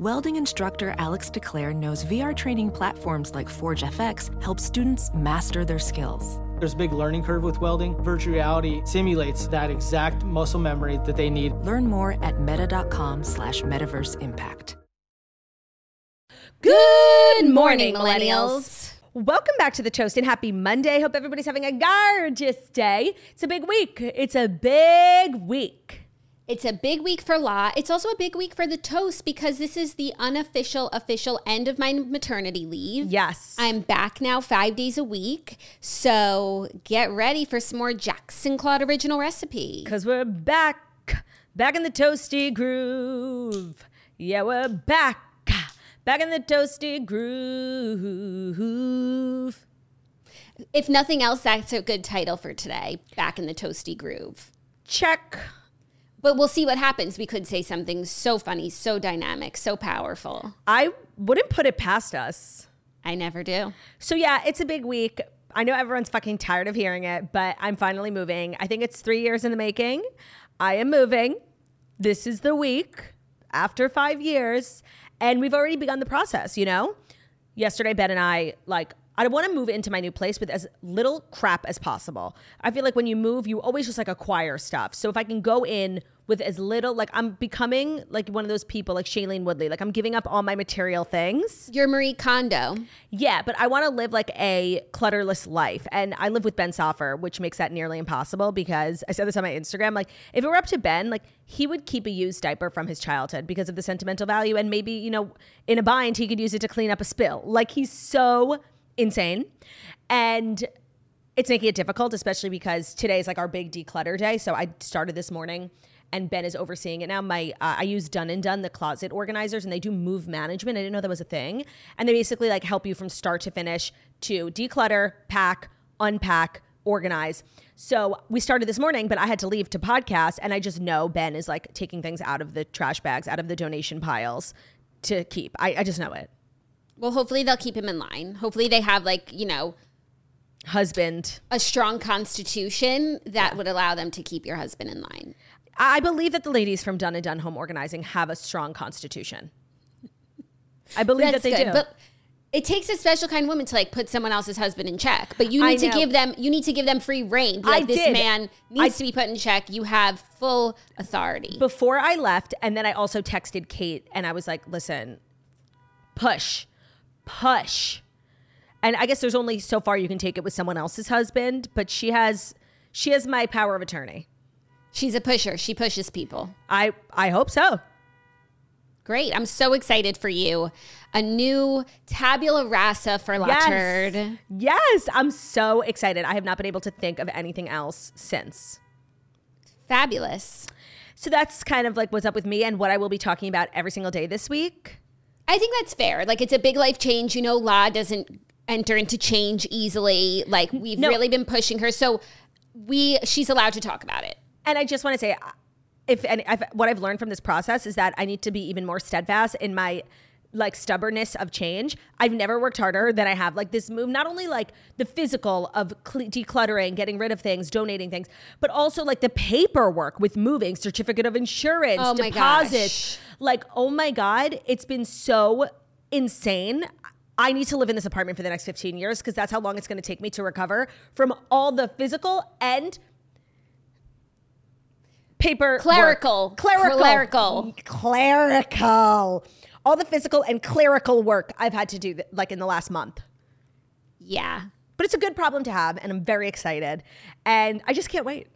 Welding instructor Alex DeClaire knows VR training platforms like Forge FX help students master their skills. There's a big learning curve with welding. Virtual reality simulates that exact muscle memory that they need. Learn more at meta.com slash metaverse impact. Good morning, millennials. Welcome back to the Toast and happy Monday. Hope everybody's having a gorgeous day. It's a big week. It's a big week. It's a big week for La. It's also a big week for the Toast because this is the unofficial, official end of my maternity leave. Yes. I'm back now five days a week. So get ready for some more Jackson Claud original recipe. Because we're back, back in the toasty groove. Yeah, we're back, back in the toasty groove. If nothing else, that's a good title for today Back in the Toasty Groove. Check. But we'll see what happens. We could say something so funny, so dynamic, so powerful. I wouldn't put it past us. I never do. So, yeah, it's a big week. I know everyone's fucking tired of hearing it, but I'm finally moving. I think it's three years in the making. I am moving. This is the week after five years. And we've already begun the process, you know? Yesterday, Ben and I, like, I want to move into my new place with as little crap as possible. I feel like when you move, you always just like acquire stuff. So if I can go in with as little, like I'm becoming like one of those people like Shailene Woodley, like I'm giving up all my material things. You're Marie Kondo. Yeah, but I want to live like a clutterless life. And I live with Ben Soffer, which makes that nearly impossible because I said this on my Instagram. Like, if it were up to Ben, like he would keep a used diaper from his childhood because of the sentimental value. And maybe, you know, in a bind, he could use it to clean up a spill. Like, he's so insane. And it's making it difficult, especially because today is like our big declutter day. So I started this morning and Ben is overseeing it now. My uh, I use Done and Done, the closet organizers, and they do move management. I didn't know that was a thing, and they basically like help you from start to finish to declutter, pack, unpack, organize. So we started this morning, but I had to leave to podcast, and I just know Ben is like taking things out of the trash bags, out of the donation piles to keep. I, I just know it. Well, hopefully they'll keep him in line. Hopefully they have like, you know, husband, a strong constitution that yeah. would allow them to keep your husband in line. I believe that the ladies from Done and Done Home Organizing have a strong constitution. I believe that they good. do. But it takes a special kind of woman to like put someone else's husband in check. But you need to give them you need to give them free reign. Like I this did. man needs I, to be put in check. You have full authority. Before I left, and then I also texted Kate and I was like, listen, push push. And I guess there's only so far you can take it with someone else's husband, but she has she has my power of attorney. She's a pusher. She pushes people. I I hope so. Great. I'm so excited for you. A new tabula rasa for La yes. Yes, I'm so excited. I have not been able to think of anything else since. Fabulous. So that's kind of like what's up with me and what I will be talking about every single day this week. I think that's fair. Like it's a big life change. You know, La doesn't enter into change easily. Like we've no. really been pushing her. So we she's allowed to talk about it. And I just want to say if and if, what I've learned from this process is that I need to be even more steadfast in my like stubbornness of change. I've never worked harder than I have. Like this move, not only like the physical of cl- decluttering, getting rid of things, donating things, but also like the paperwork with moving, certificate of insurance, oh deposits. Like, oh my God, it's been so insane. I need to live in this apartment for the next 15 years because that's how long it's going to take me to recover from all the physical and paper clerical clerical clerical clerical all the physical and clerical work I've had to do like in the last month. Yeah. But it's a good problem to have and I'm very excited and I just can't wait.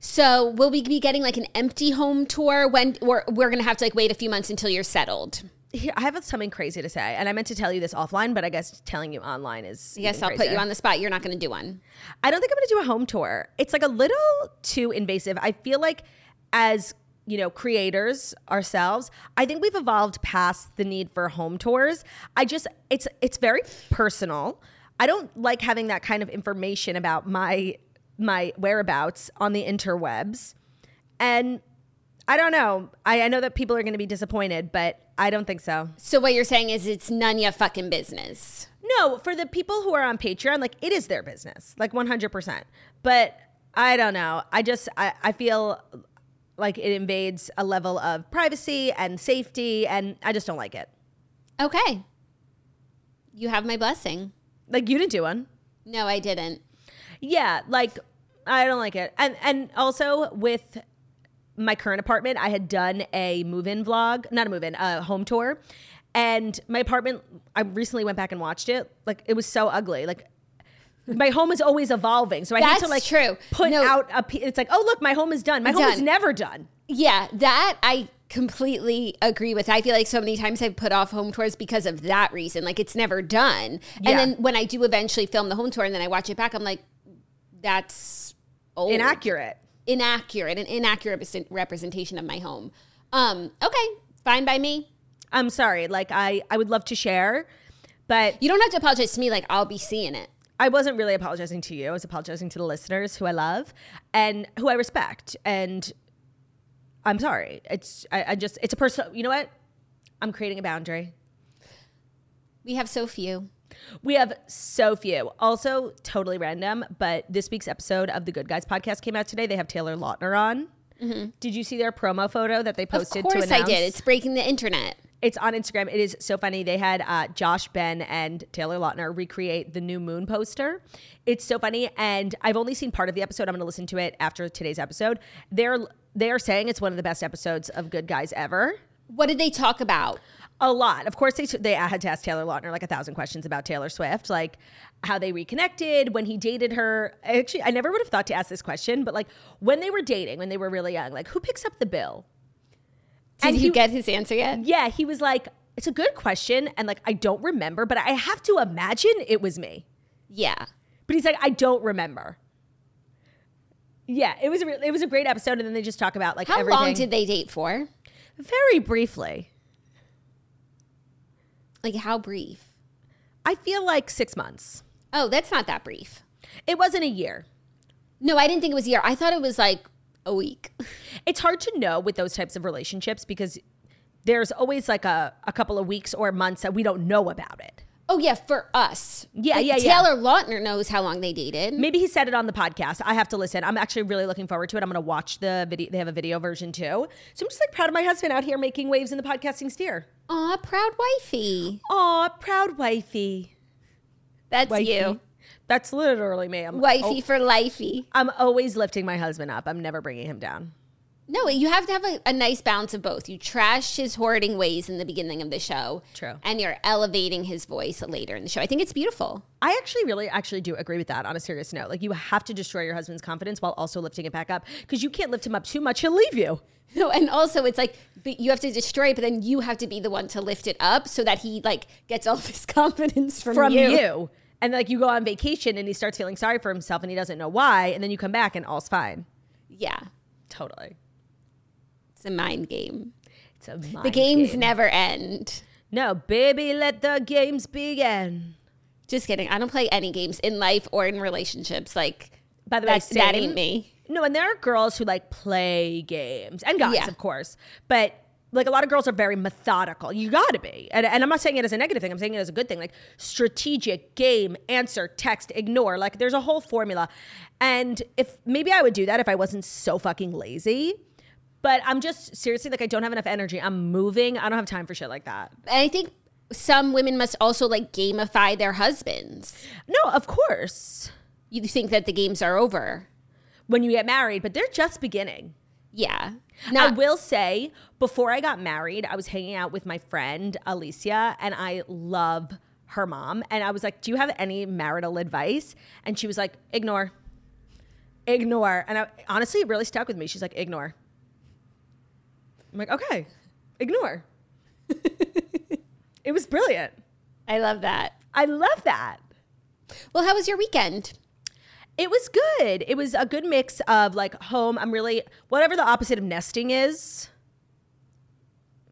So will we be getting like an empty home tour when we're, we're going to have to like wait a few months until you're settled? Here, I have something crazy to say, and I meant to tell you this offline, but I guess telling you online is. Yes, I'll put you on the spot. You're not going to do one. I don't think I'm going to do a home tour. It's like a little too invasive. I feel like as you know, creators ourselves, I think we've evolved past the need for home tours. I just it's it's very personal. I don't like having that kind of information about my my whereabouts on the interwebs. And I don't know. I, I know that people are going to be disappointed, but I don't think so. So what you're saying is it's none of your fucking business. No, for the people who are on Patreon, like it is their business, like 100%. But I don't know. I just, I, I feel like it invades a level of privacy and safety, and I just don't like it. Okay. You have my blessing. Like you didn't do one. No, I didn't. Yeah, like I don't like it. And and also with my current apartment, I had done a move-in vlog, not a move-in, a home tour. And my apartment, I recently went back and watched it. Like it was so ugly. Like my home is always evolving, so I That's need to like true. put No. out a. p- It's like, oh look, my home is done. My home is never done. Yeah, that I completely agree with. I feel like so many times I've put off home tours because of that reason. Like it's never done. Yeah. And then when I do eventually film the home tour and then I watch it back, I'm like, that's old. Inaccurate. Inaccurate, an inaccurate representation of my home. Um, okay, fine by me. I'm sorry. Like I, I would love to share, but You don't have to apologize to me. Like I'll be seeing it. I wasn't really apologizing to you. I was apologizing to the listeners who I love and who I respect. And I'm sorry. It's I, I just it's a personal. You know what? I'm creating a boundary. We have so few. We have so few. Also, totally random, but this week's episode of the Good Guys podcast came out today. They have Taylor Lautner on. Did you see their promo photo that they posted? Mm-hmm. of course I did. It's breaking the internet. It's on Instagram. It is so funny. They had uh, Josh Ben and Taylor Lautner recreate the new moon poster. It's so funny, and I've only seen part of the episode. I'm going to listen to it after today's episode. They're they are saying it's one of the best episodes of Good Guys ever. What did they talk about? A lot. Of course, they they had to ask Taylor Lautner like a thousand questions about Taylor Swift, like how they reconnected when he dated her. Actually, I never would have thought to ask this question, but like when they were dating, when they were really young, like who picks up the bill? Did you he- get his answer yet? Yeah, he was like, it's a good question. And like, I don't remember, but I have to imagine it was me. Yeah. But he's like, I don't remember. Yeah, it was a re- it was a great episode, and then they just talk about like How everything long did they date for? very briefly. Like how brief? I feel like six months. Oh, that's not that brief. It wasn't a year. No, I didn't think it was a year. I thought it was like a week. It's hard to know with those types of relationships because there's always like a, a couple of weeks or months that we don't know about it. Oh yeah, for us. Yeah, Like, yeah, yeah. Taylor Lautner knows how long they dated. Maybe he said it on the podcast. I have to listen. I'm actually really looking forward to it. I'm going to watch the video. They have a video version too. So I'm just like proud of my husband out here making waves in the podcasting sphere. Aw, proud wifey. Aw, proud wifey. That's Wifey. you. That's literally me. I'm, Wifey oh, for lifey. I'm always lifting my husband up. I'm never bringing him down. No, you have to have a, a nice balance of both. You trash his hoarding ways in the beginning of the show. True. And you're elevating his voice later in the show. I think it's beautiful. I actually really actually do agree with that on a serious note. Like you have to destroy your husband's confidence while also lifting it back up because you can't lift him up too much. He'll leave you. No, and also it's like but you have to destroy it, but then you have to be the one to lift it up so that he like gets all of his confidence from, from you. you. And like you go on vacation and he starts feeling sorry for himself and he doesn't know why. And then you come back and all's fine. Yeah. Totally. It's a mind game. It's a mind The games game. never end. No, baby, let the games begin. Just kidding. I don't play any games in life or in relationships. Like By the way, that, that ain't me. No, and there are girls who like play games and guys, Yeah. of course. But like a lot of girls are very methodical. You gotta be. And, and I'm not saying it as a negative thing, I'm saying it as a good thing. Like strategic, game, answer, text, ignore. Like there's a whole formula. And if maybe I would do that if I wasn't so fucking lazy. But I'm just seriously like I don't have enough energy. I'm moving. I don't have time for shit like that. And I think some women must also like gamify their husbands. No, of course. You think that the games are over. When you get married, but they're just beginning. Yeah. Now, I will say, before I got married, I was hanging out with my friend Alicia, and I love her mom. And I was like, Do you have any marital advice? And she was like, Ignore. Ignore. And I, honestly, it really stuck with me. She's like, Ignore. I'm like, Okay, ignore. it was brilliant. I love that. I love that. Well, how was your weekend? It was good. It was a good mix of like home. I'm really whatever the opposite of nesting is.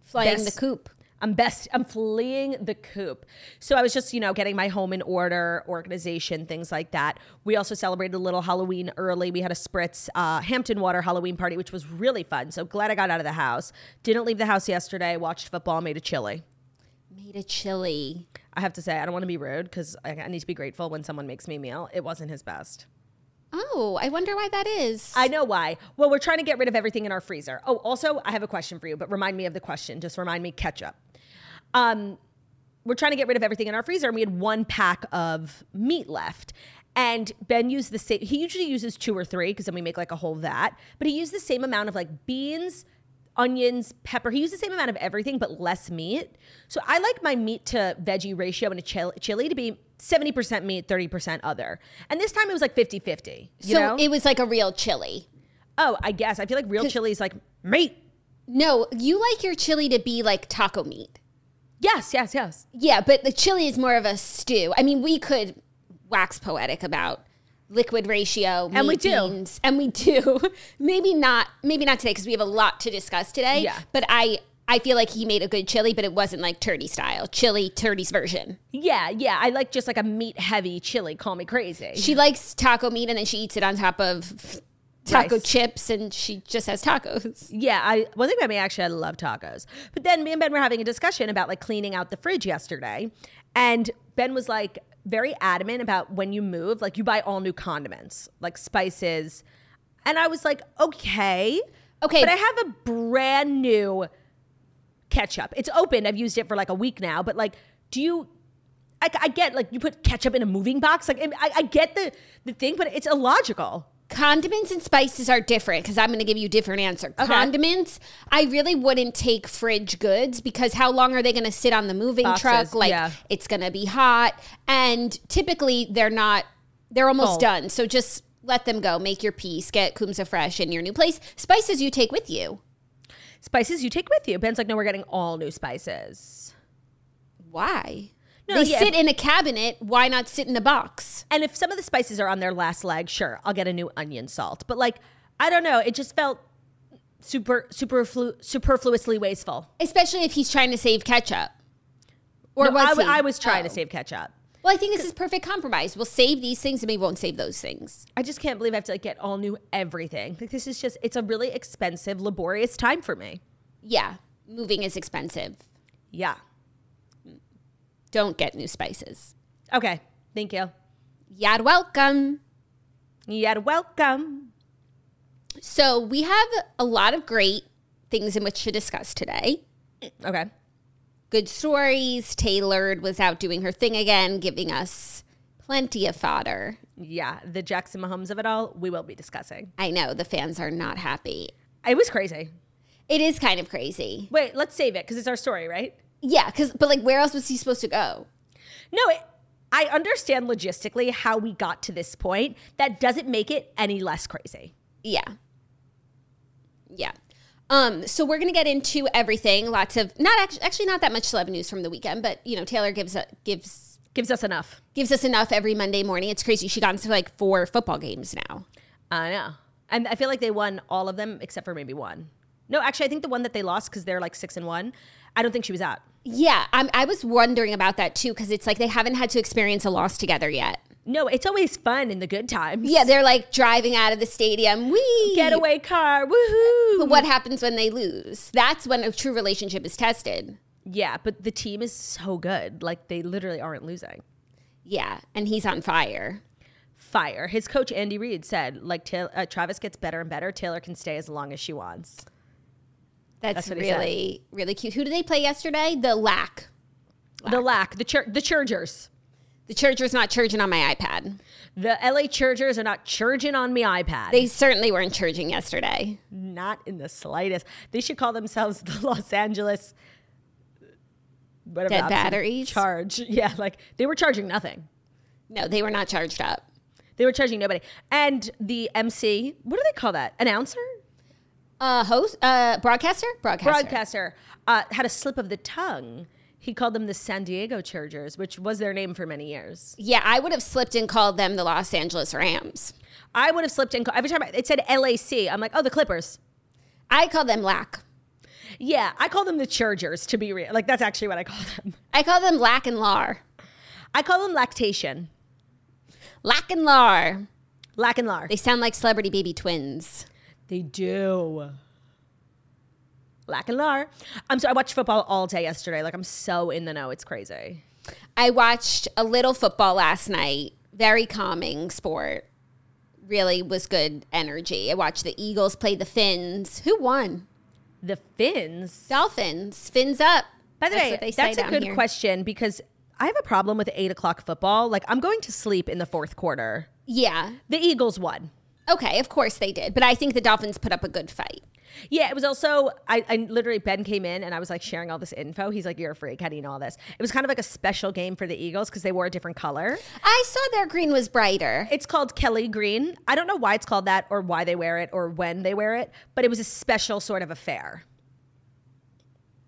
Flying best, the coop. I'm best. I'm fleeing the coop. So I was just, you know, getting my home in order, organization, things like that. We also celebrated a little Halloween early. We had a Spritz uh, Hampton Water Halloween party, which was really fun. So glad I got out of the house. Didn't leave the house yesterday. Watched football. Made a chili. Made a chili. I have to say, I don't want to be rude because I, I need to be grateful when someone makes me a meal. It wasn't his best. Oh, I wonder why that is. I know why. Well, we're trying to get rid of everything in our freezer. Oh, also, I have a question for you, but remind me of the question. Just remind me ketchup. Um, we're trying to get rid of everything in our freezer, and we had one pack of meat left. And Ben used the same. He usually uses two or three because then we make like a whole vat. But he used the same amount of like beans, onions, pepper. He used the same amount of everything, but less meat. So I like my meat to veggie ratio in a chili to be 70% meat, 30% other. And this time it was like 50 50. So know? it was like a real chili. Oh, I guess. I feel like real chili is like meat. No, you like your chili to be like taco meat. Yes, yes, yes. Yeah, but the chili is more of a stew. I mean, we could wax poetic about liquid ratio, and we do, beans, and we do. maybe not, maybe not today because we have a lot to discuss today. Yeah, but I I feel like he made a good chili, but it wasn't like Turdy style. Chili, Turdy's version. Yeah, yeah. I like just like a meat heavy chili. Call me crazy. She likes taco meat and then she eats it on top of taco chips and she just has tacos. Yeah, I one thing about me actually I love tacos. But then me and Ben were having a discussion about like cleaning out the fridge yesterday. And Ben was like very adamant about when you move, like you buy all new condiments, like spices. And I was like, okay. Okay. But I have a brand new ketchup. It's open. I've used it for like a week now, but like, do you? I, I get like you put ketchup in a moving box. Like I, I get the the thing, but it's illogical. Condiments and spices are different because I'm going to give you a different answer. Okay. Condiments, I really wouldn't take fridge goods because how long are they going to sit on the moving Boxes, truck? Like yeah. it's going to be hot, and typically they're not. They're almost done. So just let them go. Make your peace. Get Kumsa fresh in your new place. Spices you take with you spices you take with you. Ben's like, no, we're getting all new spices. Why? No, they yeah. sit in a cabinet. Why not sit in a box? And if some of the spices are on their last leg, sure, I'll get a new onion salt. But like, I don't know. It just felt super superflu- superfluously wasteful. Especially if he's trying to save ketchup. Or no, was I, I was trying oh. to save ketchup. Well, I think this is perfect compromise. We'll save these things and we won't save those things. I just can't believe I have to like get all new everything. Like this is just it's a really expensive, laborious time for me. Yeah. Moving is expensive. Yeah. Don't get new spices. Okay. Thank you. You're welcome. You're welcome. So we have a lot of great things in which to discuss today. Okay good stories. Taylor was out doing her thing again, giving us plenty of fodder. Yeah, the Jackson Mahomes of it all, we will be discussing. I know the fans are not happy. It was crazy. It is kind of crazy. Wait, let's save it because it's our story, right? Yeah, because but like, where else was he supposed to go? No, it, I understand logistically how we got to this point. That doesn't make it any less crazy. Yeah. Yeah. Um, so we're gonna get into everything. Lots of not actually, actually not that much celeb news from the weekend, but you know Taylor gives a, gives gives us enough. Gives us enough every Monday morning. It's crazy. She got into like four football games now. I know, and I feel like they won all of them except for maybe one. No, actually, I think the one that they lost because they're like six and one. I don't think she was at. Yeah, I'm, I was wondering about that too because it's like they haven't had to experience a loss together yet. No, it's always fun in the good times. Yeah, they're like driving out of the stadium. We Getaway car. Woohoo! But what happens when they lose? That's when a true relationship is tested. Yeah, but the team is so good. Like they literally aren't losing. Yeah, and he's on fire. Fire. His coach Andy Reid said, like uh, Travis gets better and better. Taylor can stay as long as she wants. That's, That's really really cute. Who did they play yesterday? The Lack. Lack. The Lack. The chur- the Chargers. The Chargers not charging on my iPad. The LA Chargers are not charging on my iPad. They certainly weren't charging yesterday. Not in the slightest. They should call themselves the Los Angeles whatever, Dead batteries. Charge. Yeah, like they were charging nothing. No, they were not charged up. They were charging nobody. And the MC, what do they call that? Announcer? Uh host uh broadcaster? Broadcaster. Broadcaster uh, had a slip of the tongue He called them the San Diego Chargers, which was their name for many years. Yeah, I would have slipped and called them the Los Angeles Rams. I would have slipped and called, every time it said LAC, I'm like, oh, the Clippers. I call them LAC. Yeah, I call them the Chargers to be real. Like that's actually what I call them. I call them lac and lar. I call them lactation. Lac and lar. Lac and lar. They sound like celebrity baby twins. They do. Lack and lar. I'm so I watched football all day yesterday. Like I'm so in the know. It's crazy. I watched a little football last night. Very calming sport. Really was good energy. I watched the Eagles play the Fins. Who won? The Finns. Dolphins. Fins up. By the that's way, that's a good here. question because I have a problem with eight o'clock football. Like I'm going to sleep in the fourth quarter. Yeah. The Eagles won. Okay, of course they did. But I think the Dolphins put up a good fight. Yeah, it was also I, I literally Ben came in and I was like sharing all this info. He's like, "You're a freak. How do you know all this?" It was kind of like a special game for the Eagles because they wore a different color. I saw their green was brighter. It's called Kelly Green. I don't know why it's called that or why they wear it or when they wear it, but it was a special sort of affair.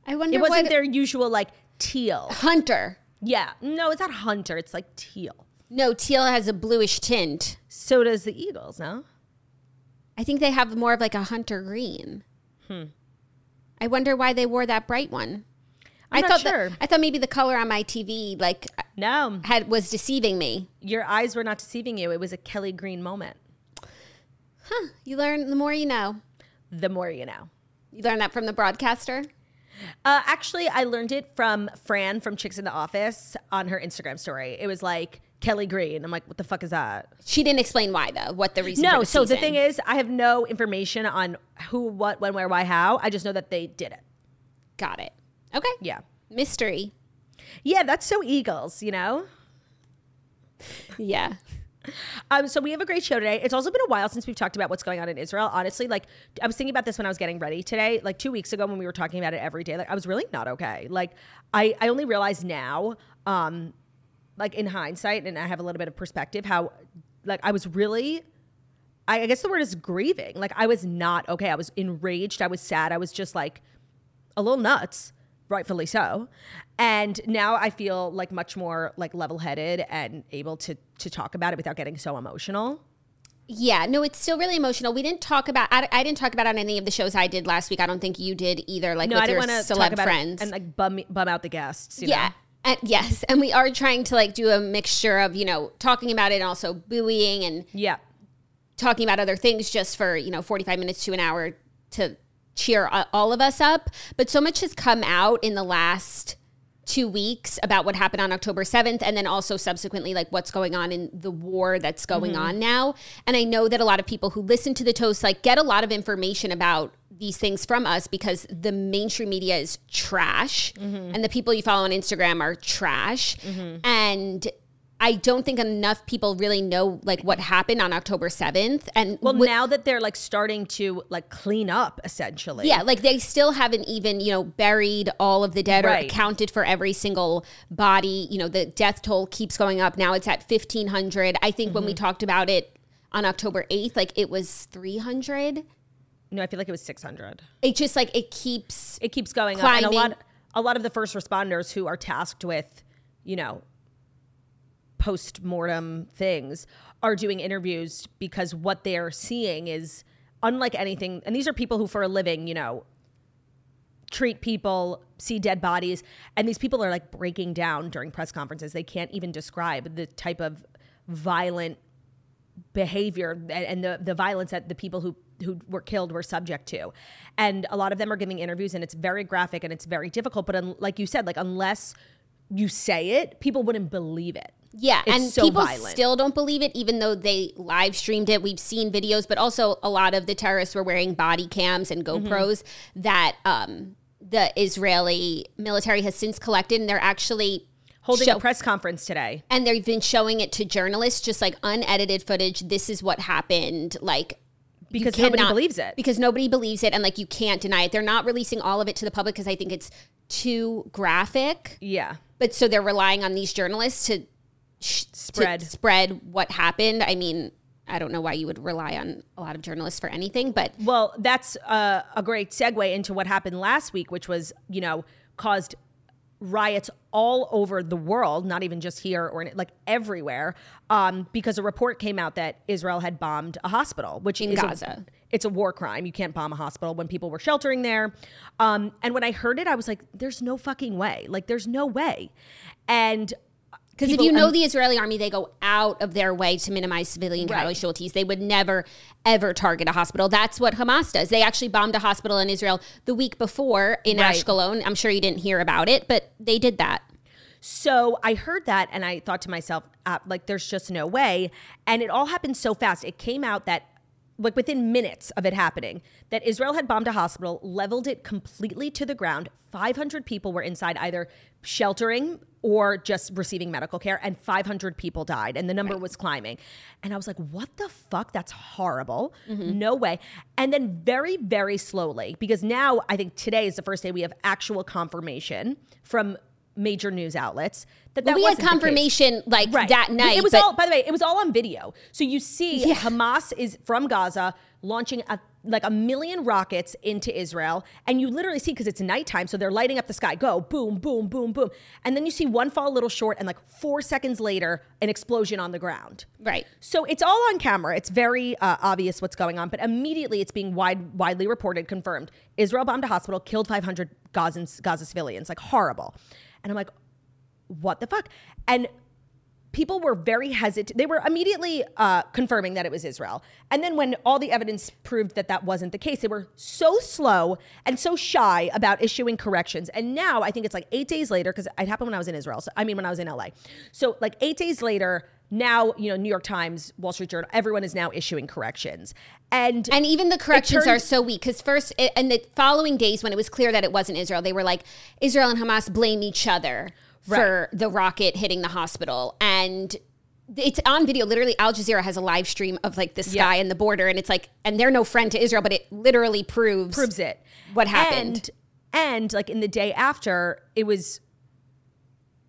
I wonder. It wasn't their usual like teal hunter. Yeah, no, it's not hunter. It's like teal. No, teal has a bluish tint. So does the Eagles. No. I think they have more of like a hunter green. Hmm. I wonder why they wore that bright one. I'm I thought sure. That, I thought maybe the color on my TV like no had was deceiving me. Your eyes were not deceiving you. It was a Kelly Green moment. Huh. You learn the more you know. The more you know. You learned that from the broadcaster? Uh, actually, I learned it from Fran from Chicks in the Office on her Instagram story. It was like Kelly Green. I'm like, what the fuck is that? She didn't explain why though. What the reason? No. The so season. the thing is, I have no information on who, what, when, where, why, how. I just know that they did it. Got it. Okay. Yeah. Mystery. Yeah, that's so Eagles, you know. Yeah. Um, so we have a great show today. It's also been a while since we've talked about what's going on in Israel. Honestly, like I was thinking about this when I was getting ready today. Like two weeks ago when we were talking about it every day, like I was really not okay. Like I, I only realized now, um, like in hindsight, and I have a little bit of perspective, how like I was really I guess the word is grieving. Like I was not okay. I was enraged. I was sad. I was just like a little nuts rightfully so. And now I feel like much more like level-headed and able to to talk about it without getting so emotional. Yeah, no, it's still really emotional. We didn't talk about. I, I, didn't talk about on any of the shows I did last week. I don't think you did either. Like no, with I didn't your celeb friends and like bum bum out the guests. yeah, know? And yes, and we are trying to like do a mixture of you know talking about it and also buoying and yeah, talking about other things just for you know forty five minutes to an hour to cheer all of us up. But so much has come out in the last two weeks about what happened on October 7th and then also subsequently like what's going on in the war that's going mm-hmm. on now. And I know that a lot of people who listen to the toast like get a lot of information about these things from us because the mainstream media is trash mm-hmm. and the people you follow on Instagram are trash. Mm-hmm. And I don't think enough people really know like what happened on October 7th. And well, now that they're like starting to like clean up essentially. Yeah, like they still haven't even, you know, buried all of the dead right. or accounted for every single body. You know, the death toll keeps going up. Now it's at 1500. I think mm-hmm. when we mm-hmm. talked about it on October 8th, like it was 300. No, I feel like it was 600. It just like it keeps it keeps going climbing. up and a lot a lot of the first responders who are tasked with, you know, post mortem things are doing interviews because what they're seeing is unlike anything. And these are people who, for a living, you know, treat people, see dead bodies. And these people are like breaking down during press conferences. They can't even describe the type of violent behavior and the, the violence that the people who who were killed were subject to and a lot of them are giving interviews and it's very graphic and it's very difficult but un, like you said like unless you say it people wouldn't believe it yeah, it's and so people violent. still don't believe it, even though they live streamed it. We've seen videos, but also a lot of the terrorists were wearing body cams and mm-hmm. GoPros mm-hmm. that um, the Israeli military has since collected, and they're actually holding show- a press conference today. And they've been showing it to journalists, just like unedited footage. This is what happened. Like because cannot, nobody believes it. Because nobody believes it, and like you can't deny it. They're not releasing all of it to the public because I think it's too graphic. Yeah. But so they're relying on these journalists to spread spread what happened. I mean, I don't know why you would rely on a lot of journalists for anything, but well, that's uh, a great segue into what happened last week, which was you know caused riots all over the world, not even just here or in, like everywhere, um, because a report came out that Israel had bombed a hospital, which in Gaza. A, it's a war crime. You can't bomb a hospital when people were sheltering there. Um, and when I heard it, I was like, "There's no fucking way! Like, there's no way!" And because if you know um, the Israeli army, they go out of their way to minimize civilian right. casualties. They would never, ever target a hospital. That's what Hamas does. They actually bombed a hospital in Israel the week before in right. Ashkelon. I'm sure you didn't hear about it, but they did that. So I heard that and I thought to myself, uh, like, there's just no way. And it all happened so fast. It came out that like within minutes of it happening, that Israel had bombed a hospital, leveled it completely to the ground. 500 people were inside either sheltering or just receiving medical care, and 500 people died, and the number right. was climbing. And I was like, what the fuck? That's horrible. Mm-hmm. No way. And then very, very slowly, because now I think today is the first day we have actual confirmation from major news outlets that well, that we had confirmation like right. that night. It was all by the way, it was all on video. So you see. Hamas is from Gaza launching a like a million rockets into Israel, and you literally see because it's nighttime, so they're lighting up the sky. Go boom, boom, boom, boom, and then you see one fall a little short, and like four seconds later, an explosion on the ground. Right. So it's all on camera. It's very uh, obvious what's going on, but immediately it's being wide, widely reported, confirmed. Israel bombed a hospital, killed 500 Gazans, Gaza civilians. Like horrible. And I'm like, what the fuck? And people were very hesitant. They were immediately uh, confirming that it was Israel. And then when all the evidence proved that that wasn't the case, they were so slow and so shy about issuing corrections. And now I think it's like eight days later, because it happened when I was in Israel. So, I mean, when I was in LA. So, like eight days later, now you know new york times wall street journal everyone is now issuing corrections and and even the corrections turned, are so weak because first it, and the following days when it was clear that it wasn't israel they were like israel and hamas blame each other right. for the rocket hitting the hospital and it's on video. Literally, Al Jazeera has a live stream of like the sky and the border, and it's like, and they're no friend to Israel, but it literally proves proves it what happened. And, and like in the day after, it was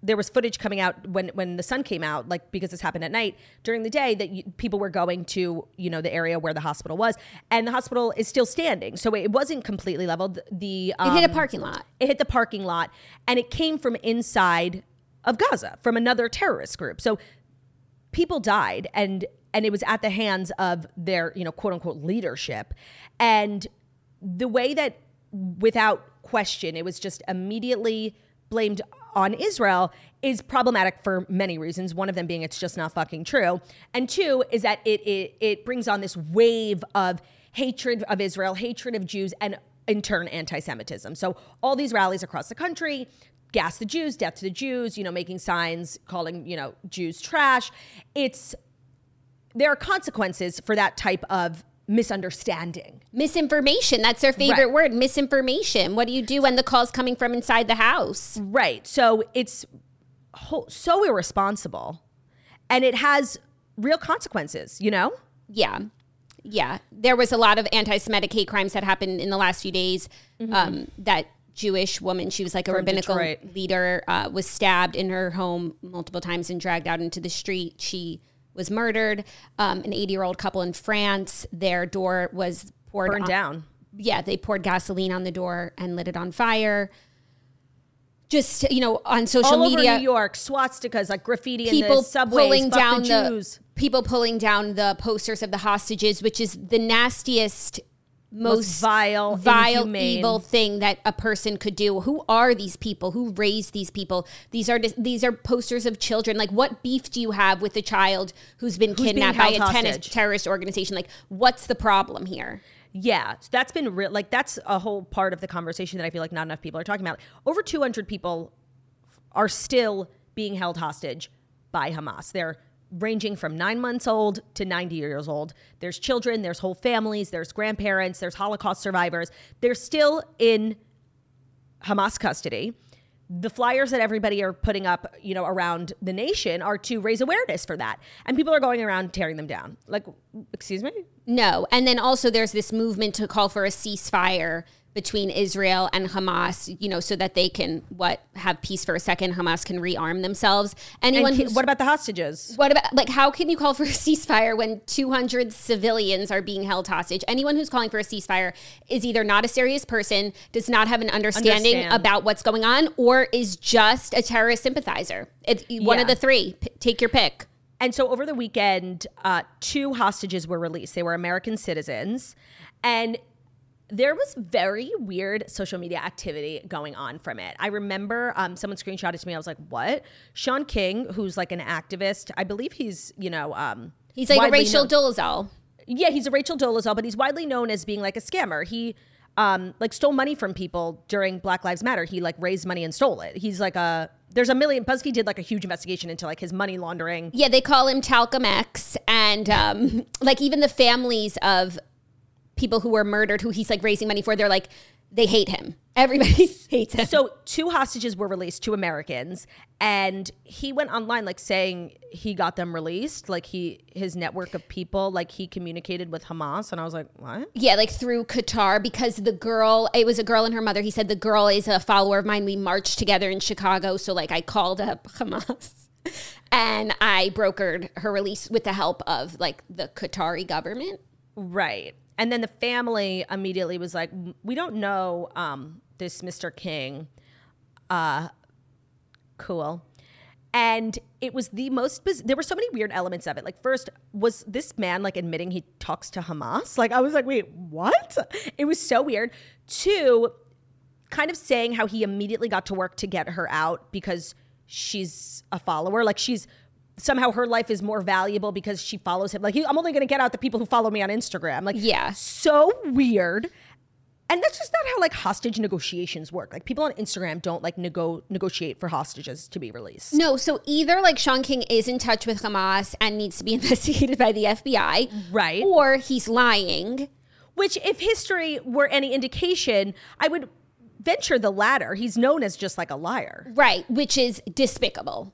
there was footage coming out when when the sun came out, like because this happened at night during the day that you, people were going to you know the area where the hospital was, and the hospital is still standing, so it wasn't completely leveled. The um, it hit a um, parking lot. It hit the parking lot, and it came from inside of Gaza from another terrorist group. So people died, and and it was at the hands of their you know quote unquote leadership, and the way that without question it was just immediately blamed on Israel is problematic for many reasons. One of them being it's just not fucking true, and two is that it it, it brings on this wave of hatred of Israel, hatred of Jews, and in turn anti-Semitism. So all these rallies across the country, gas the Jews, death to the Jews, you know, making signs calling you know Jews trash. It's there are consequences for that type of misunderstanding. Misinformation. That's their favorite right. word. Misinformation. What do you do when the call's coming from inside the house? Right. So it's so irresponsible and it has real consequences, you know? Yeah. Yeah. There was a lot of anti Semitic hate crimes that happened in the last few days. Mm-hmm. Um, that Jewish woman, she was like a From rabbinical Detroit. leader, uh, was stabbed in her home multiple times and dragged out into the street. She was murdered. Um, an 80 year old couple in France, their door was poured burned on, down. Yeah, they poured gasoline on the door and lit it on fire. Just you know, on social All media, New York swastikas like graffiti people in the subways, pulling down the, the people pulling down the posters of the hostages, which is the nastiest most, vile, vile, inhumane. evil thing that a person could do. Who are these people? Who raised these people? These are these are posters of children. Like, what beef do you have with a child who's been who's kidnapped by a hostage? terrorist organization? Like, what's the problem here? Yeah, that's been real. Like, that's a whole part of the conversation that I feel like not enough people are talking about. Over 200 people are still being held hostage by Hamas. They're ranging from nine months old to 90 years old. There's children, there's whole families, there's grandparents, there's Holocaust survivors. They're still in Hamas custody. The flyers that everybody are putting up, you know, around the nation are to raise awareness for that. And people are going around tearing them down. Like, excuse me? No. And then also there's this movement to call for a ceasefire between Israel and Hamas, you know, so that they can what have peace for a second. Hamas can rearm themselves. Anyone what about the hostages? What about like how can you call for a ceasefire when 200 civilians are being held hostage? Anyone who's calling for a ceasefire is either not a serious person, does not have an understanding Understand. about what's going on, or is just a terrorist sympathizer. It's one yeah. of the three. P- take your pick. And so over the weekend, uh, two hostages were released. They were American citizens. And there was very weird social media activity going on from it. I remember um, someone screenshotted to me. I was like, "What?" Shaun King, who's like an activist, I believe he's you know um, he's like a Rachel known- Dolezal. Yeah, he's a Rachel Dolezal, but he's widely known as being like a scammer. He um, like stole money from people during Black Lives Matter. He like raised money and stole it. He's like a there's a million BuzzFeed did like a huge investigation into like his money laundering. Yeah, they call him Talcum X, and um, like even the families of people who were murdered, who he's like raising money for, they're like they hate him. Everybody hates him. So two hostages were released, two Americans, and he went online like saying he got them released, like he his network of people, like he communicated with Hamas, and I was like, what? Yeah, like through Qatar because the girl, it was a girl and her mother. He said the girl is a follower of mine. We marched together in Chicago, so like I called up Hamas. And I brokered her release with the help of like the Qatari government. Right. And then the family immediately was like, "We don't know um, this Mr. King." Uh, cool. And it was the most. Biz- there were so many weird elements of it. Like, first, was this man like admitting he talks to Hamas? Like, I was like, wait, what? It was so weird. Two, kind of saying how he immediately got to work to get her out because she's a follower. Like, she's somehow her life is more valuable because she follows him. Like, I'm only going to get out the people who follow me on Instagram. Like, yeah, so weird. And that's just not how like hostage negotiations work. Like people on Instagram don't like nego- negotiate for hostages to be released. No, so either like Shaun King is in touch with Hamas and needs to be investigated by the FBI, right? Or he's lying. Which, if history were any indication, I would venture the latter. He's known as just like a liar, right? Which is despicable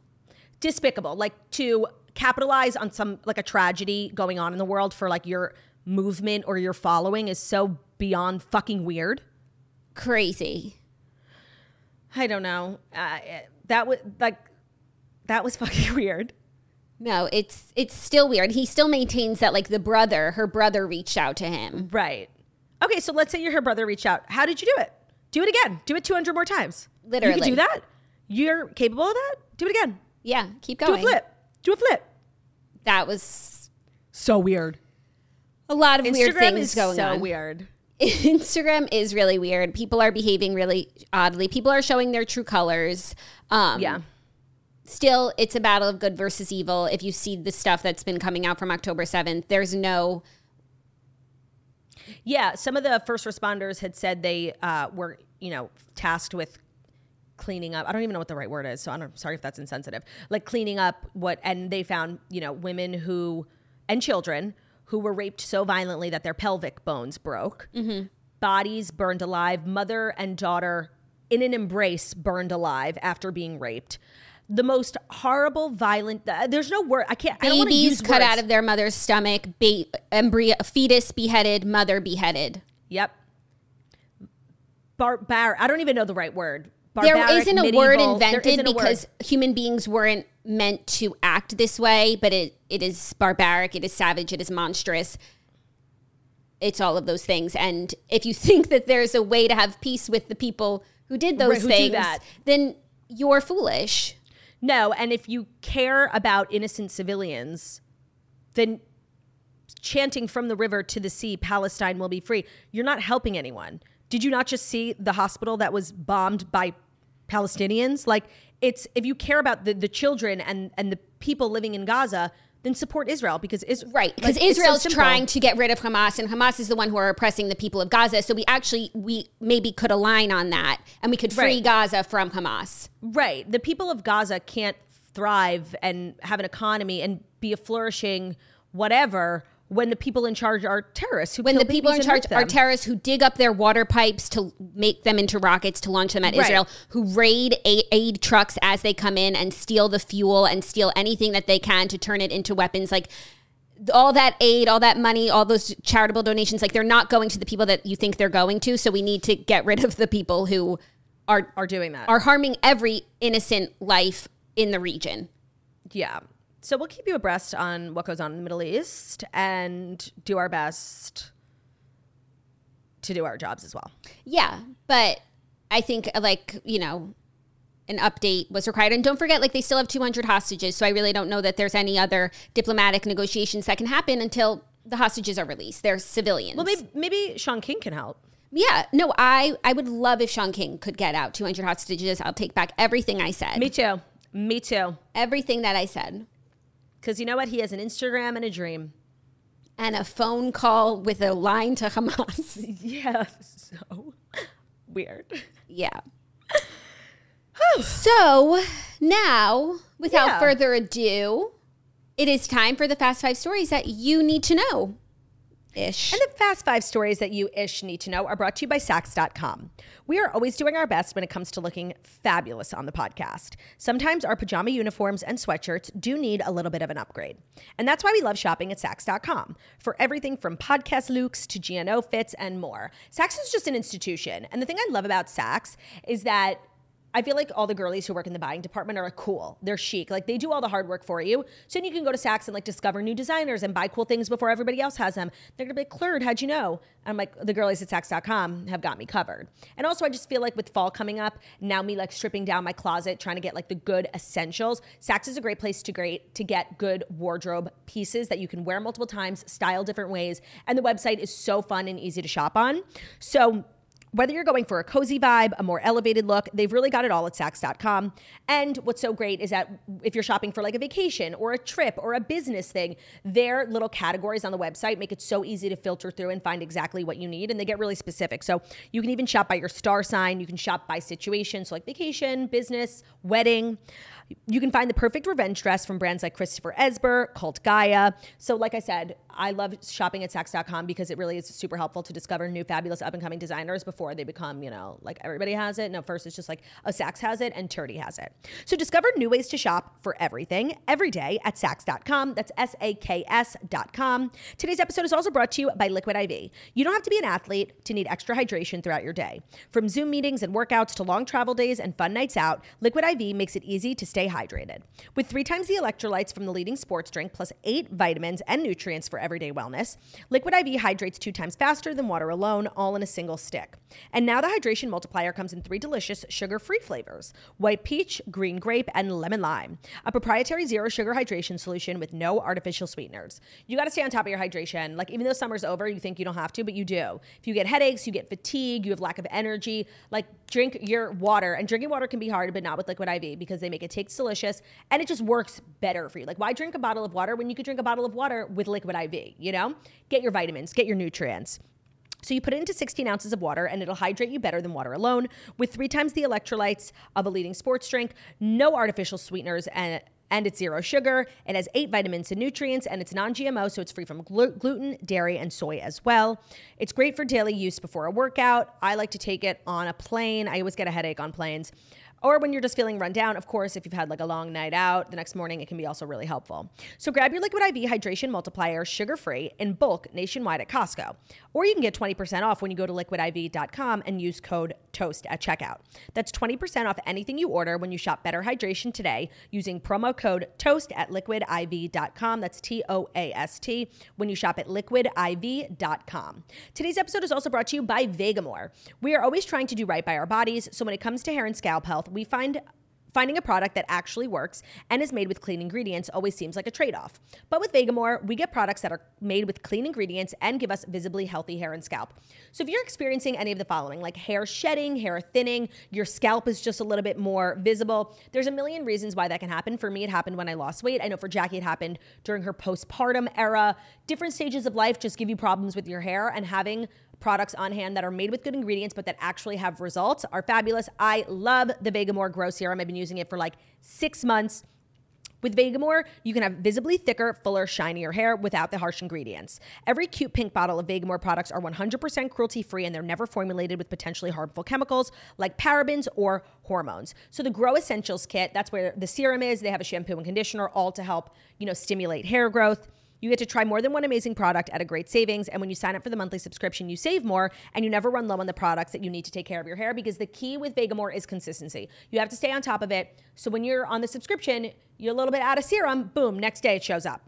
despicable. Like to capitalize on some like a tragedy going on in the world for like your movement or your following is so beyond fucking weird. Crazy. I don't know. Uh, that was like that was fucking weird. No, it's it's still weird. He still maintains that like the brother, her brother reached out to him. Right. Okay, so let's say your her brother reached out. How did you do it? Do it again. Do it 200 more times. Literally. You can do that? You're capable of that? Do it again. Yeah, keep going. Do a flip. Do a flip. That was so weird. A lot of Instagram weird things going so on. weird. Instagram is really weird. People are behaving really oddly. People are showing their true colors. Um, yeah. Still, it's a battle of good versus evil. If you see the stuff that's been coming out from October 7th, there's no. Yeah, some of the first responders had said they uh, were, you know, tasked with cleaning up. I don't even know what the right word is, so I'm sorry if that's insensitive. Like cleaning up what, and they found you know women who and children who were raped so violently that their pelvic bones broke, mm-hmm. bodies burned alive, mother and daughter in an embrace burned alive after being raped. The most horrible, violent. Uh, there's no word. I can't. Babies I cut words. out of their mother's stomach. Ba- embryo, fetus beheaded. Mother beheaded. Yep. Bar, bar. I don't even know the right word there isn't a medieval, word invented because word. human beings weren't meant to act this way, but it, it is barbaric, it is savage, it is monstrous. It's all of those things. And if you think that there's a way to have peace with the people who did those who things, then you're foolish. No, and if you care about innocent civilians, then chanting from the river to the sea, Palestine will be free. You're not helping anyone. Did you not just see the hospital that was bombed by Palestinians. Like it's if you care about the, the children and and the people living in Gaza, then support Israel because is right because like, Israel's so trying to get rid of Hamas and Hamas is the one who are oppressing the people of Gaza. So we actually we maybe could align on that and we could free right. Gaza from Hamas. Right. The people of Gaza can't thrive and have an economy and be a flourishing whatever when the people in charge are terrorists. when the people in charge are terrorists who dig up their water pipes to make them into rockets to launch them at right. Israel, who raid aid trucks as they come in and steal the fuel and steal anything that they can to turn it into weapons. Like all that aid, all that money, all those charitable donations, like they're not going to the people that you think they're going to. So we need to get rid of the people who are are doing that, are harming every innocent life in the region. Yeah. So we'll keep you abreast on what goes on in the Middle East and do our best to do our jobs as well. Yeah, but I think uh, like, you know, an update was required. And don't forget, like, they still have 200 hostages. So I really don't know that there's any other diplomatic negotiations that can happen until the hostages are released. They're civilians. Well, maybe, maybe Shaun King can help. Yeah, no, I I would love if Shaun King could get out 200 hostages. I'll take back everything I said. Me too. Me too. Everything that I said. Because you know what? He has an Instagram and a dream. And a phone call with a line to Hamas. yeah, so weird. Yeah. so now, without yeah. further ado, it is time for the fast five stories that you need to know. Ish. And the fast five stories that you ish need to know are brought to you by Saks.com. We are always doing our best when it comes to looking fabulous on the podcast. Sometimes our pajama uniforms and sweatshirts do need a little bit of an upgrade. And that's why we love shopping at Saks.com for everything from podcast looks to GNO fits and more. Saks is just an institution. And the thing I love about Saks is that I feel like all the girlies who work in the buying department are cool. They're chic. Like they do all the hard work for you. So then you can go to Saks and like discover new designers and buy cool things before everybody else has them. They're gonna be like, Claud, how'd you know? And I'm like, the girlies at Saks.com have got me covered. And also I just feel like with fall coming up, now me like stripping down my closet, trying to get like the good essentials. Saks is a great place to great to get good wardrobe pieces that you can wear multiple times, style different ways. And the website is so fun and easy to shop on. So whether you're going for a cozy vibe, a more elevated look, they've really got it all at Saks.com. And what's so great is that if you're shopping for like a vacation or a trip or a business thing, their little categories on the website make it so easy to filter through and find exactly what you need. And they get really specific. So you can even shop by your star sign, you can shop by situation, so like vacation, business, wedding. You can find the perfect revenge dress from brands like Christopher Esber, Cult Gaia. So, like I said, I love shopping at Saks.com because it really is super helpful to discover new fabulous up and coming designers before they become, you know, like everybody has it. No, first it's just like, oh, Saks has it and Turdy has it. So discover new ways to shop for everything every day at Saks.com. That's S A K S.com. Today's episode is also brought to you by Liquid IV. You don't have to be an athlete to need extra hydration throughout your day. From Zoom meetings and workouts to long travel days and fun nights out, Liquid IV makes it easy to stay hydrated. With three times the electrolytes from the leading sports drink, plus eight vitamins and nutrients for everyday wellness, Liquid IV hydrates two times faster than water alone, all in a single stick. And now the hydration multiplier comes in three delicious sugar free flavors white peach, green grape, and lemon lime. A proprietary zero sugar hydration solution with no artificial sweeteners. You got to stay on top of your hydration. Like, even though summer's over, you think you don't have to, but you do. If you get headaches, you get fatigue, you have lack of energy, like, drink your water. And drinking water can be hard, but not with Liquid IV because they make it taste delicious delicious and it just works better for you. Like, why drink a bottle of water when you could drink a bottle of water with liquid IV? You know, get your vitamins, get your nutrients. So you put it into 16 ounces of water and it'll hydrate you better than water alone with three times the electrolytes of a leading sports drink, no artificial sweeteners, and and it's zero sugar. It has eight vitamins and nutrients, and it's non GMO, so it's free from gl- gluten, dairy, and soy as well. It's great for daily use before a workout. I like to take it on a plane. I always get a headache on planes. Or when you're just feeling run down, of course, if you've had like a long night out, the next morning it can be also really helpful. So grab your Liquid IV Hydration Multiplier sugar free in bulk nationwide at Costco. Or you can get 20% off when you go to liquidiv.com and use code TOAST at checkout. That's 20% off anything you order when you shop Better Hydration today using promo code TOAST at liquidiv.com. That's T O A S T when you shop at liquidiv.com. Today's episode is also brought to you by Vegamour. We are always trying to do right by our bodies, so when it comes to hair and scalp health, we find Finding a product that actually works and is made with clean ingredients always seems like a trade off. But with Vegamour, we get products that are made with clean ingredients and give us visibly healthy hair and scalp. So if you're experiencing any of the following, like hair shedding, hair thinning, your scalp is just a little bit more visible, there's a million reasons why that can happen. For me, it happened when I lost weight. I know for Jackie, it happened during her postpartum era. Different stages of life just give you problems with your hair, and having products on hand that are made with good ingredients but that actually have results are fabulous. I love the Vegamour Grow Serum. I've been using it for like six months. With Vegamour, you can have visibly thicker, fuller, shinier hair without the harsh ingredients. Every cute pink bottle of Vegamour products are 100% cruelty free and they're never formulated with potentially harmful chemicals like parabens or hormones. So the Grow Essentials kit, that's where the serum is. They have a shampoo and conditioner, all to help, you know, stimulate hair growth. You get to try more than one amazing product at a great savings. And when you sign up for the monthly subscription, you save more and you never run low on the products that you need to take care of your hair because the key with Vegamour is consistency. You have to stay on top of it. So when you're on the subscription, you're a little bit out of serum, boom, next day it shows up.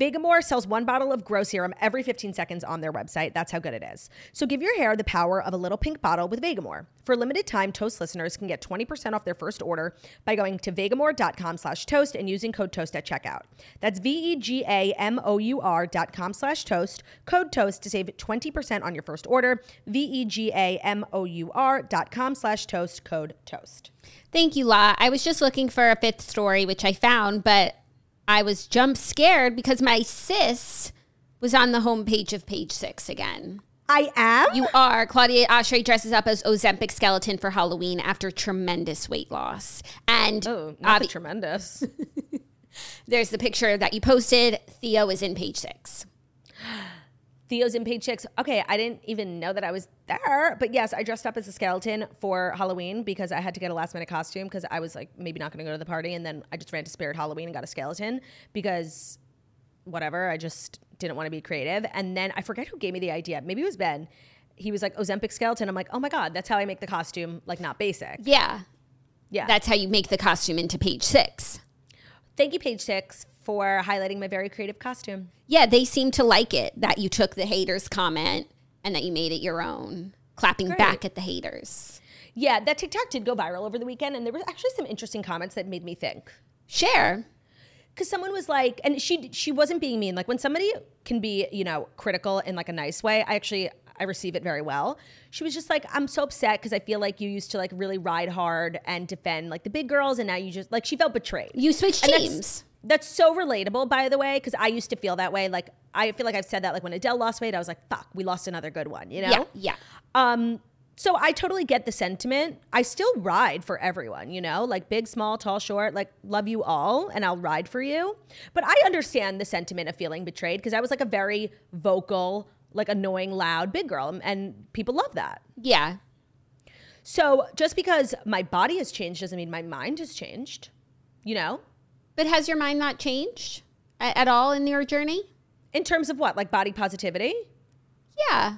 Vegamour sells one bottle of Grow Serum every 15 seconds on their website. That's how good it is. So give your hair the power of a little pink bottle with Vegamour. For a limited time, Toast listeners can get 20% off their first order by going to vegamour.com slash toast and using code toast at checkout. That's V-E-G-A-M-O-U-R dot com slash toast, code toast to save 20% on your first order. V-E-G-A-M-O-U-R dot com slash toast, code toast. Thank you, La. I was just looking for a fifth story, which I found, but I was jump scared because my sis was on the homepage of page six again. I am? You are. Claudia Oshry dresses up as Ozempic skeleton for Halloween after tremendous weight loss. And oh, not ob- tremendous. there's the picture that you posted. Theo is in page six. Theo's in page six. Okay, I didn't even know that I was there. But yes, I dressed up as a skeleton for Halloween because I had to get a last minute costume because I was like maybe not going to go to the party. And then I just ran to Spirit Halloween and got a skeleton because whatever, I just didn't want to be creative. And then I forget who gave me the idea. Maybe it was Ben. He was like, Ozempic skeleton. I'm like, oh my God, that's how I make the costume, like not basic. Yeah. Yeah. That's how you make the costume into page six. Thank you, page six, for highlighting my very creative costume. Yeah, they seem to like it that you took the haters' comment and that you made it your own, clapping Great. back at the haters. Yeah, that TikTok did go viral over the weekend, and there was actually some interesting comments that made me think. Share. Because someone was like, and she she wasn't being mean. Like when somebody can be, you know, critical in like a nice way, I actually I receive it very well. She was just like, I'm so upset because I feel like you used to like really ride hard and defend like the big girls, and now you just like she felt betrayed. You switched and teams. That's so relatable, by the way, because I used to feel that way. Like I feel like I've said that. Like when Adele lost weight, I was like, "Fuck, we lost another good one," you know? Yeah, yeah. Um, so I totally get the sentiment. I still ride for everyone, you know, like big, small, tall, short, like love you all, and I'll ride for you. But I understand the sentiment of feeling betrayed because I was like a very vocal, like annoying, loud big girl, and people love that. Yeah. So just because my body has changed doesn't mean my mind has changed, you know? But has your mind not changed at all in your journey? In terms of what? Like body positivity? Yeah.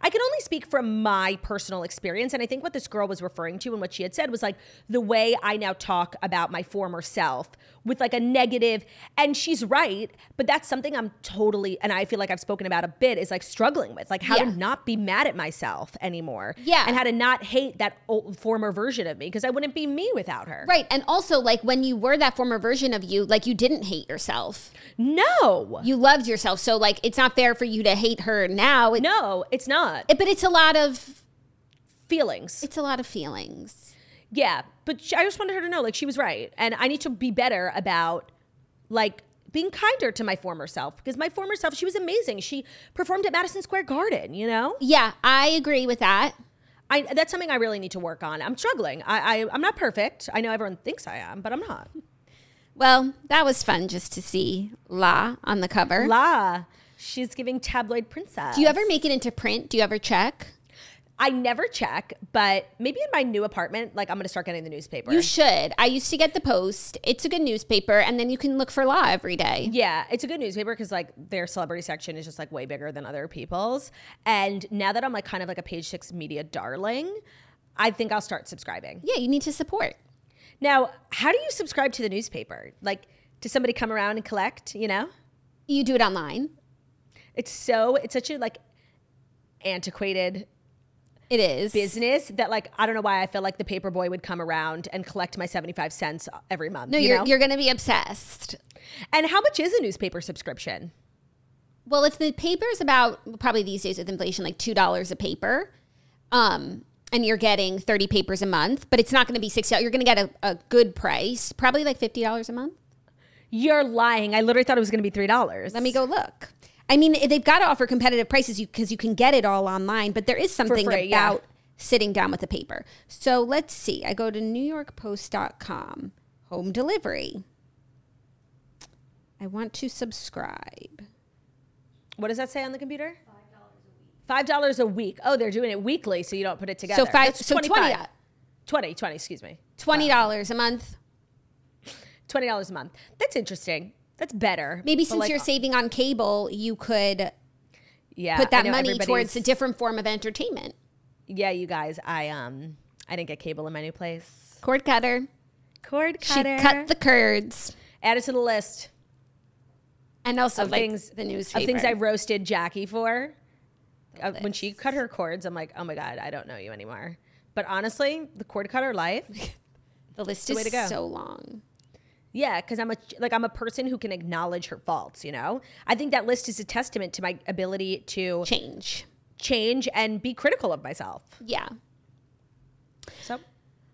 I can only speak from my personal experience. And I think what this girl was referring to and what she had said was like the way I now talk about my former self with like a negative, and she's right, but that's something I'm totally, and I feel like I've spoken about a bit, is like struggling with, like how yeah. to not be mad at myself anymore. Yeah. And how to not hate that old, former version of me because I wouldn't be me without her. Right. And also, like when you were that former version of you, like you didn't hate yourself. No. You loved yourself. So, like, it's not fair for you to hate her now. It, no, it's not. It, but it's a lot of feelings. It's a lot of feelings. Yeah, but she, I just wanted her to know, like, she was right, and I need to be better about, like, being kinder to my former self because my former self, she was amazing. She performed at Madison Square Garden, you know. Yeah, I agree with that. I, that's something I really need to work on. I'm struggling. I, I I'm not perfect. I know everyone thinks I am, but I'm not. Well, that was fun just to see La on the cover. La. She's giving tabloid princess. Do you ever make it into print? Do you ever check? I never check, but maybe in my new apartment, like I'm gonna start getting the newspaper. You should. I used to get the Post. It's a good newspaper, and then you can look for La every day. Yeah, it's a good newspaper because like their celebrity section is just like way bigger than other people's. And now that I'm like kind of like a Page Six media darling, I think I'll start subscribing. Yeah, you need to support. Now, how do you subscribe to the newspaper? Like, does somebody come around and collect? You know, you do it online. It's so it's such a like antiquated it is business that like I don't know why I feel like the paper boy would come around and collect my 75 cents every month. No, you are you're going to be obsessed. And how much is a newspaper subscription? Well, if the paper is about probably these days with inflation like $2 a paper, um and you're getting 30 papers a month, but it's not going to be 60 You're going to get a, a good price, probably like $50 a month. You're lying. I literally thought it was going to be $3. Let me go look. I mean, they've got to offer competitive prices because you, you, can get it all online, but there is something free, about yeah. sitting down with the paper. So let's see. I go to NewYorkPost.com, home delivery. I want to subscribe. What does that say on the computer? Five dollars a week. Oh, they're doing it weekly, so you don't put it together. So five. so 20, 20, 20, excuse me. Twenty dollars wow. a month. Twenty dollars a month. That's interesting. That's better. Maybe since like, you're saving on cable, you could yeah, put that money towards a different form of entertainment. Yeah, you guys, I um I didn't get cable in my new place. Cord cutter. Cord cutter. She cut the curds. Add it to the list. And also of like things, the newspaper. Of things I roasted Jackie for. Uh, when she cut her cords, I'm like, oh my God, I don't know you anymore. But honestly, the cord cutter life. the list is the so long. Yeah, because I'm a like I'm a person who can acknowledge her faults. You know, I think that list is a testament to my ability to change, change, and be critical of myself. Yeah. So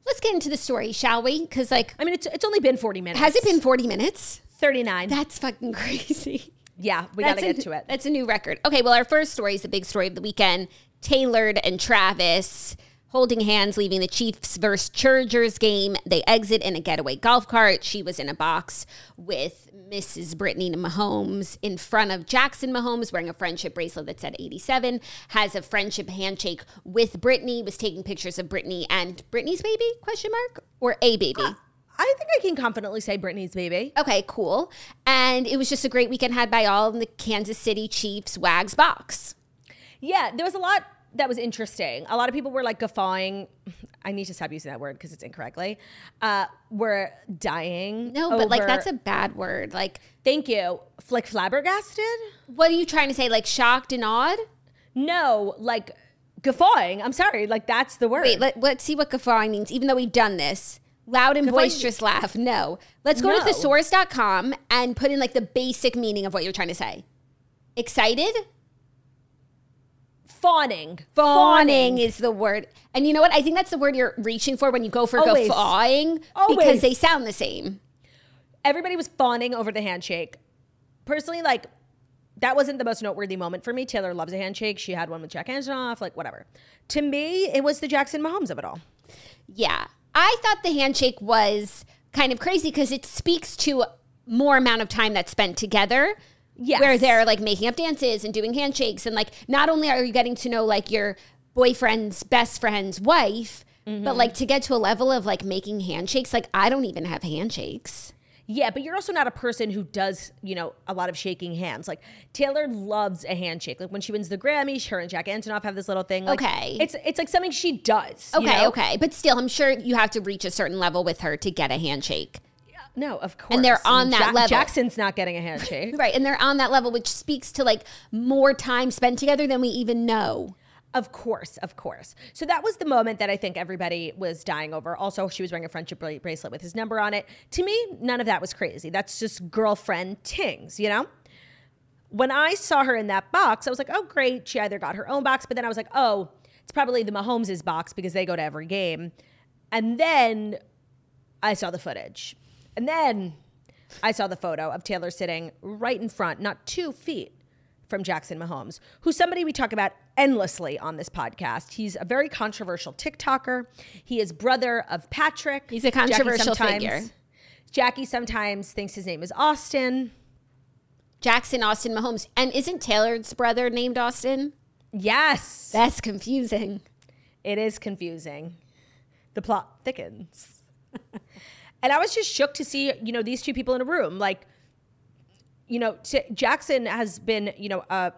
let's get into the story, shall we? Because like, I mean, it's it's only been 40 minutes. Has it been 40 minutes? 39. That's fucking crazy. Yeah, we got to get to it. That's a new record. Okay, well, our first story is the big story of the weekend. Taylor and Travis holding hands, leaving the Chiefs versus Chargers game. They exit in a getaway golf cart. She was in a box with Mrs. Brittany Mahomes in front of Jackson Mahomes, wearing a friendship bracelet that said 87, has a friendship handshake with Brittany, was taking pictures of Brittany and Brittany's baby, question mark, or a baby? Uh, I think I can confidently say Brittany's baby. Okay, cool. And it was just a great weekend had by all in the Kansas City Chiefs Wags box. Yeah, there was a lot that was interesting. A lot of people were like guffawing. I need to stop using that word because it's incorrectly. Uh, were dying. No, but like that's a bad word. Like, thank you. Like flabbergasted. What are you trying to say? Like shocked and awed? No, like guffawing. I'm sorry. Like that's the word. Wait, let, let's see what guffawing means. Even though we've done this. Loud and guffawing. boisterous laugh. No. Let's go no. to thesaurus.com and put in like the basic meaning of what you're trying to say. Excited? Fawning. Fawning is the word. And you know what? I think that's the word you're reaching for when you go for Always. guffawing Always. because they sound the same. Everybody was fawning over the handshake. Personally, like, that wasn't the most noteworthy moment for me. Taylor loves a handshake. She had one with Jack Antonoff, like, whatever. To me, it was the Jackson Mahomes of it all. Yeah. I thought the handshake was kind of crazy because it speaks to more amount of time that's spent together Yes. Where they're like making up dances and doing handshakes. And like, not only are you getting to know like your boyfriend's best friend's wife, mm-hmm. but like to get to a level of like making handshakes, like, I don't even have handshakes. Yeah, but you're also not a person who does, you know, a lot of shaking hands. Like Taylor loves a handshake. Like when she wins the Grammy, her and Jack Antonoff have this little thing. Like, okay, it's it's like something she does. Okay, you know? okay, but still, I'm sure you have to reach a certain level with her to get a handshake. No, of course. And they're on that ja- level. Jackson's not getting a handshake. right. And they're on that level, which speaks to like more time spent together than we even know. Of course, of course. So that was the moment that I think everybody was dying over. Also, she was wearing a friendship bracelet with his number on it. To me, none of that was crazy. That's just girlfriend tings, you know? When I saw her in that box, I was like, oh, great. She either got her own box, but then I was like, oh, it's probably the Mahomes' box because they go to every game. And then I saw the footage. And then I saw the photo of Taylor sitting right in front, not two feet from Jackson Mahomes, who's somebody we talk about endlessly on this podcast. He's a very controversial TikToker. He is brother of Patrick. He's a controversial figure. Jackie sometimes thinks his name is Austin. Jackson Austin Mahomes. And isn't Taylor's brother named Austin? Yes. That's confusing. It is confusing. The plot thickens. And I was just shook to see, you know, these two people in a room. Like, you know, t- Jackson has been, you know, a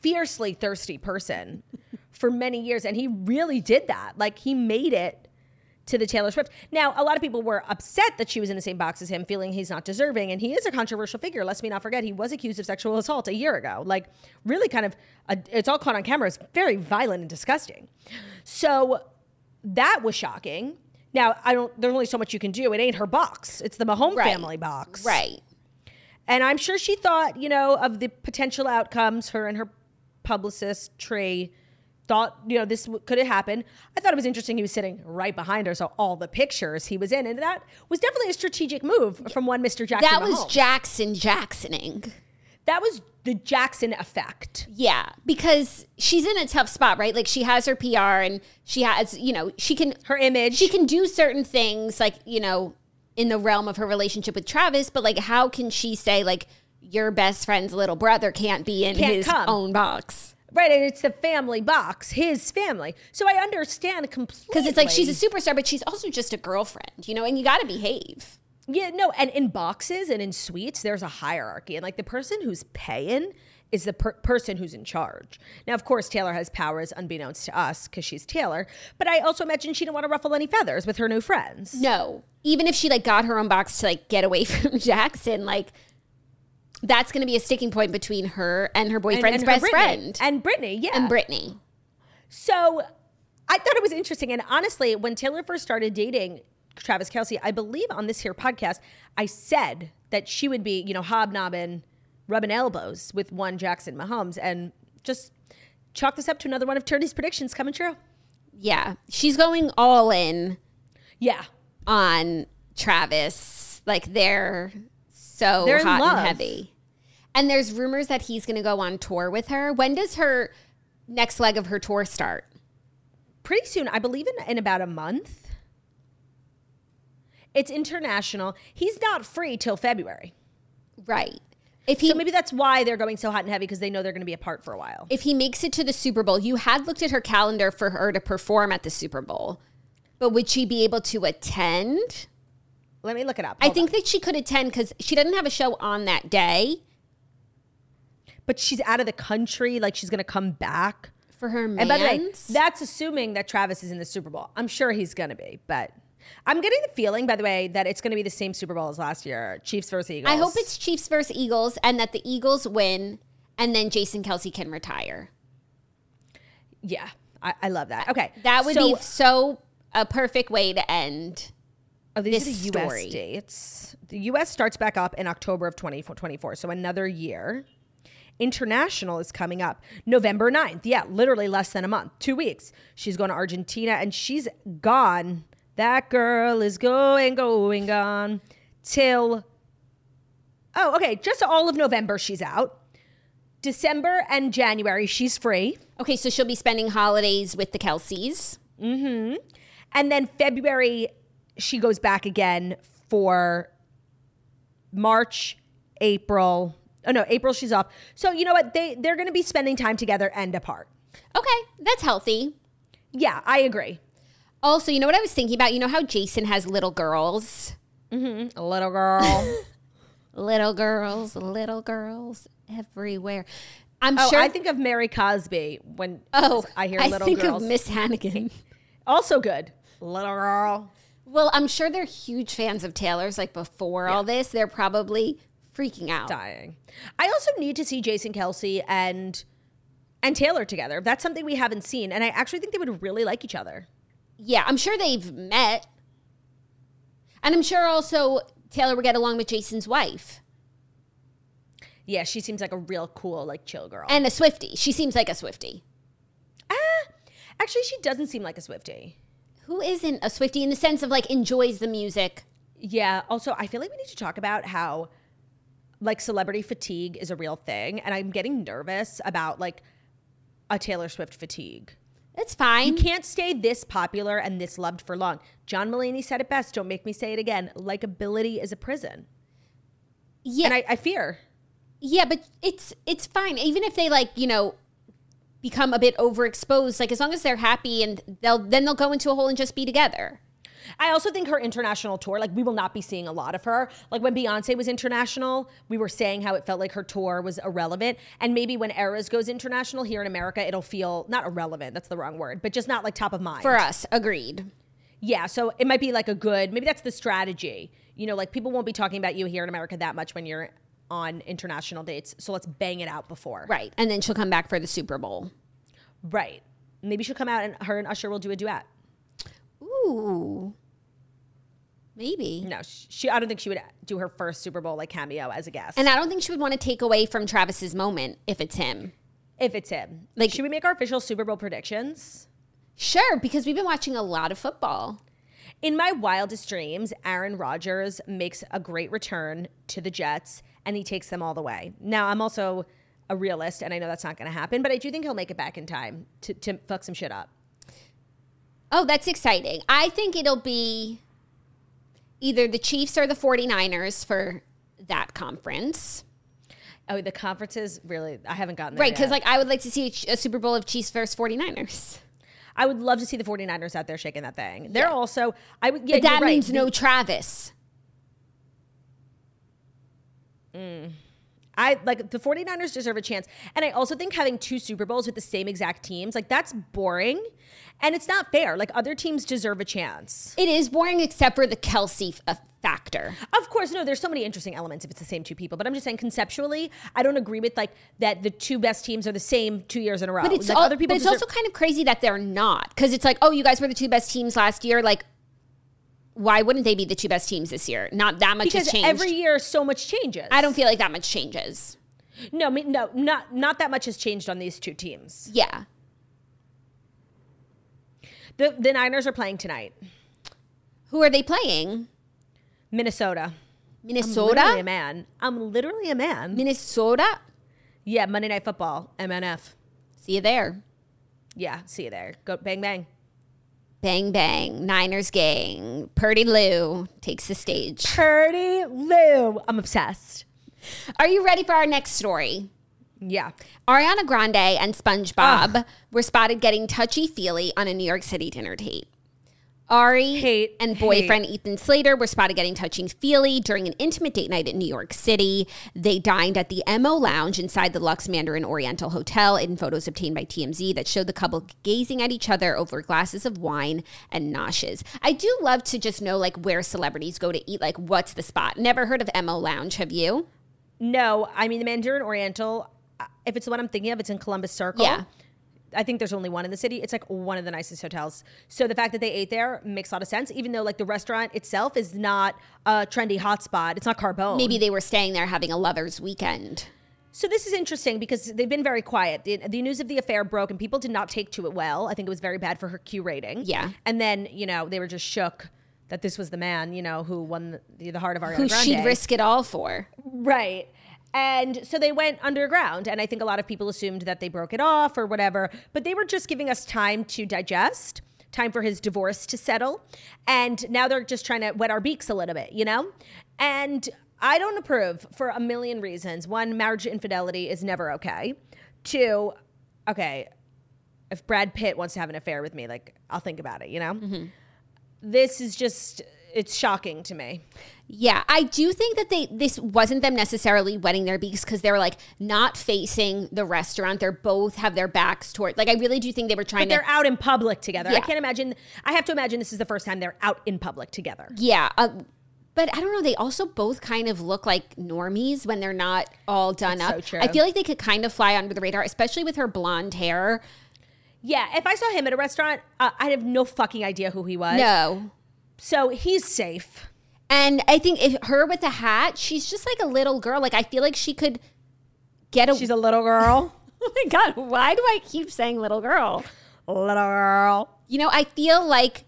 fiercely thirsty person for many years. And he really did that. Like, he made it to the Taylor Swift. Now, a lot of people were upset that she was in the same box as him, feeling he's not deserving. And he is a controversial figure. Let's me not forget, he was accused of sexual assault a year ago. Like, really kind of, a, it's all caught on camera. It's very violent and disgusting. So that was shocking. Now, I don't. There's only so much you can do. It ain't her box. It's the Mahomes right. family box. Right. And I'm sure she thought, you know, of the potential outcomes. Her and her publicist Trey thought, you know, this could have happened. I thought it was interesting. He was sitting right behind her, so all the pictures he was in, and that was definitely a strategic move from one Mr. Jackson. That was Mahomes. Jackson Jacksoning. That was the Jackson effect. Yeah, because she's in a tough spot, right? Like she has her PR and she has, you know, she can her image. She can do certain things like, you know, in the realm of her relationship with Travis, but like how can she say like your best friend's little brother can't be in can't his come. own box? Right, and it's the family box, his family. So I understand completely. Because it's like she's a superstar, but she's also just a girlfriend, you know, and you got to behave. Yeah, no, and in boxes and in suites, there's a hierarchy, and like the person who's paying is the per- person who's in charge. Now, of course, Taylor has powers unbeknownst to us because she's Taylor, but I also imagine she didn't want to ruffle any feathers with her new friends. No, even if she like got her own box to like get away from Jackson, like that's going to be a sticking point between her and her boyfriend's and, and best Brittany. friend and Brittany, yeah, and Brittany. So I thought it was interesting, and honestly, when Taylor first started dating Travis Kelce, I believe on this here podcast, I said that she would be, you know, hobnobbing, rubbing elbows with one Jackson Mahomes, and just chalk this up to another one of Turdy's predictions coming true. Yeah, she's going all in. Yeah, on Travis, like they're so they're hot and heavy. And there's rumors that he's going to go on tour with her. When does her next leg of her tour start? Pretty soon, I believe in in about a month. It's international. He's not free till February. Right. If he, so maybe that's why they're going so hot and heavy because they know they're going to be apart for a while. If he makes it to the Super Bowl, you had looked at her calendar for her to perform at the Super Bowl, but would she be able to attend? Let me look it up. Hold I think on. that she could attend because she doesn't have a show on that day. But she's out of the country. Like she's going to come back for her. Mans? And by the way, that's assuming that Travis is in the Super Bowl. I'm sure he's going to be, but I'm getting the feeling, by the way, that it's going to be the same Super Bowl as last year Chiefs versus Eagles. I hope it's Chiefs versus Eagles and that the Eagles win and then Jason Kelce can retire. Yeah, I, I love that. Okay. That would so, be so a perfect way to end. Oh, these this are the story. US dates. The US starts back up in October of 2024, so another year. International is coming up November 9th. Yeah, literally less than a month, two weeks. She's going to Argentina and she's gone that girl is going, going, gone till. Oh, okay. Just all of November, she's out. December and January, she's free. Okay, so she'll be spending holidays with the Kelces. Mm-hmm. And then February, she goes back again for March, April. Oh no, April she's off. So you know what? They they're gonna be spending time together and apart. Okay, that's healthy. Yeah, I agree. Also, you know what I was thinking about? You know how Jason has little girls? Mm-hmm. A little girl. little girls, little girls everywhere. I'm oh, sure. I think of Mary Cosby when oh, I hear little I think girls. of Miss Hannigan. also good. Little girl. Well, I'm sure they're huge fans of Taylor's. Like before yeah. all this, they're probably freaking out, dying. I also need to see Jason Kelce and and Taylor together. That's something we haven't seen, and I actually think they would really like each other yeah, I'm sure they've met. And I'm sure also Taylor would get along with Jason's wife. Yeah, she seems like a real cool, like chill girl. And a Swifty. She seems like a Swifty. Ah, actually, she doesn't seem like a Swifty. Who isn't a Swifty in the sense of like enjoys the music? Yeah. Also, I feel like we need to talk about how like celebrity fatigue is a real thing. And I'm getting nervous about like a Taylor Swift fatigue. It's fine. You can't stay this popular and this loved for long. John Mulaney said it best. Don't make me say it again. Likability is a prison. Yeah. And I, I fear. Yeah, but it's it's fine. Even if they like, you know, become a bit overexposed, like as long as they're happy and they'll then they'll go into a hole and just be together. I also think her international tour, like we will not be seeing a lot of her. Like when Beyonce was international, we were saying how it felt like her tour was irrelevant. And maybe when Eras goes international here in America, it'll feel not irrelevant, that's the wrong word, but just not like top of mind. For us, agreed. Yeah, so it might be like a good, maybe that's the strategy. You know, like people won't be talking about you here in America that much when you're on international dates. So let's bang it out before. Right. And then she'll come back for the Super Bowl. Right. Maybe she'll come out and her and Usher will do a duet. Ooh. Maybe. No, she. I don't think she would do her first Super Bowl like cameo as a guest. And I don't think she would want to take away from Travis's moment if it's him. If it's him, like, should we make our official Super Bowl predictions? Sure, because we've been watching a lot of football. In my wildest dreams, Aaron Rodgers makes a great return to the Jets and he takes them all the way. Now, I'm also a realist and I know that's not going to happen, but I do think he'll make it back in time to, to fuck some shit up. Oh, that's exciting. I think it'll be either the Chiefs or the 49ers for that conference. Oh, the conferences really, I haven't gotten there. Right, because like I would like to see a Super Bowl of Chiefs versus 49ers. I would love to see the 49ers out there shaking that thing. They're yeah. also, I would, yeah, but that right. means no Travis. Mm. I like the 49ers deserve a chance. And I also think having two Super Bowls with the same exact teams, like that's boring and it's not fair. Like other teams deserve a chance. It is boring except for the Kelce f- uh, factor. Of course, no, there's so many interesting elements if it's the same two people, but I'm just saying conceptually, I don't agree with like that the two best teams are the same two years in a row. But it's, like, all, other people but it's deserve- also kind of crazy that they're not because it's like, oh, you guys were the two best teams last year. Like, why wouldn't they be the two best teams this year? Not that much because has changed. Every year, so much changes. I don't feel like that much changes. No, no, not not that much has changed on these two teams. Yeah. The the Niners are playing tonight. Who are they playing? Minnesota. Minnesota. I'm literally a man. I'm literally a man. Minnesota. Yeah, Monday Night Football. MNF. See you there. Yeah, see you there. Go bang bang. Bang bang. Niners gang. Purdy Lou takes the stage. Purdy Lou. I'm obsessed. Are you ready for our next story? Yeah. Ariana Grande and SpongeBob Ugh. were spotted getting touchy feely on a New York City dinner date. Ari hate, and boyfriend hate. Ethan Slater were spotted getting touching feely during an intimate date night in New York City. They dined at the MO Lounge inside the Lux Mandarin Oriental Hotel in photos obtained by TMZ that showed the couple gazing at each other over glasses of wine and noshes. I do love to just know like where celebrities go to eat, like what's the spot. Never heard of MO Lounge, have you? No, I mean the Mandarin Oriental. Uh, if it's the one I'm thinking of, it's in Columbus Circle. Yeah. I think there's only one in the city. It's like one of the nicest hotels. So the fact that they ate there makes a lot of sense, even though like the restaurant itself is not a trendy hotspot. It's not Carbone. Maybe they were staying there having a lover's weekend. So this is interesting because they've been very quiet. The, the, news of the affair broke and people did not take to it well. I think it was very bad for her Q rating. Yeah. And then, you know, they were just shook that this was the man, you know, who won the, the heart of Ariana Who Grande. she'd risk it all for. Right. And so they went underground. And I think a lot of people assumed that they broke it off or whatever, but they were just giving us time to digest, time for his divorce to settle. And now they're just trying to wet our beaks a little bit, you know? And I don't approve for a million reasons. One, marriage infidelity is never okay. Two, okay, if Brad Pitt wants to have an affair with me, like, I'll think about it, you know? Mm-hmm. This is just it's shocking to me. Yeah, I do think that they this wasn't them necessarily wetting their beaks because they're like not facing the restaurant. They're both have their backs toward. Like I really do think they were trying. But they're to, out in public together. Yeah. I can't imagine. I have to imagine this is the first time they're out in public together. Yeah. Uh, but I don't know. They also both kind of look like normies when they're not all done That's up. So. I feel like they could kind of fly under the radar, especially with her blonde hair. Yeah, if I saw him at a restaurant, uh, I'd have no fucking idea who he was. No. So he's safe. And I think if her with the hat, she's just like a little girl. Like I feel like she could get a. She's a little girl. oh my god! Why do I keep saying little girl? Little girl. You know, I feel like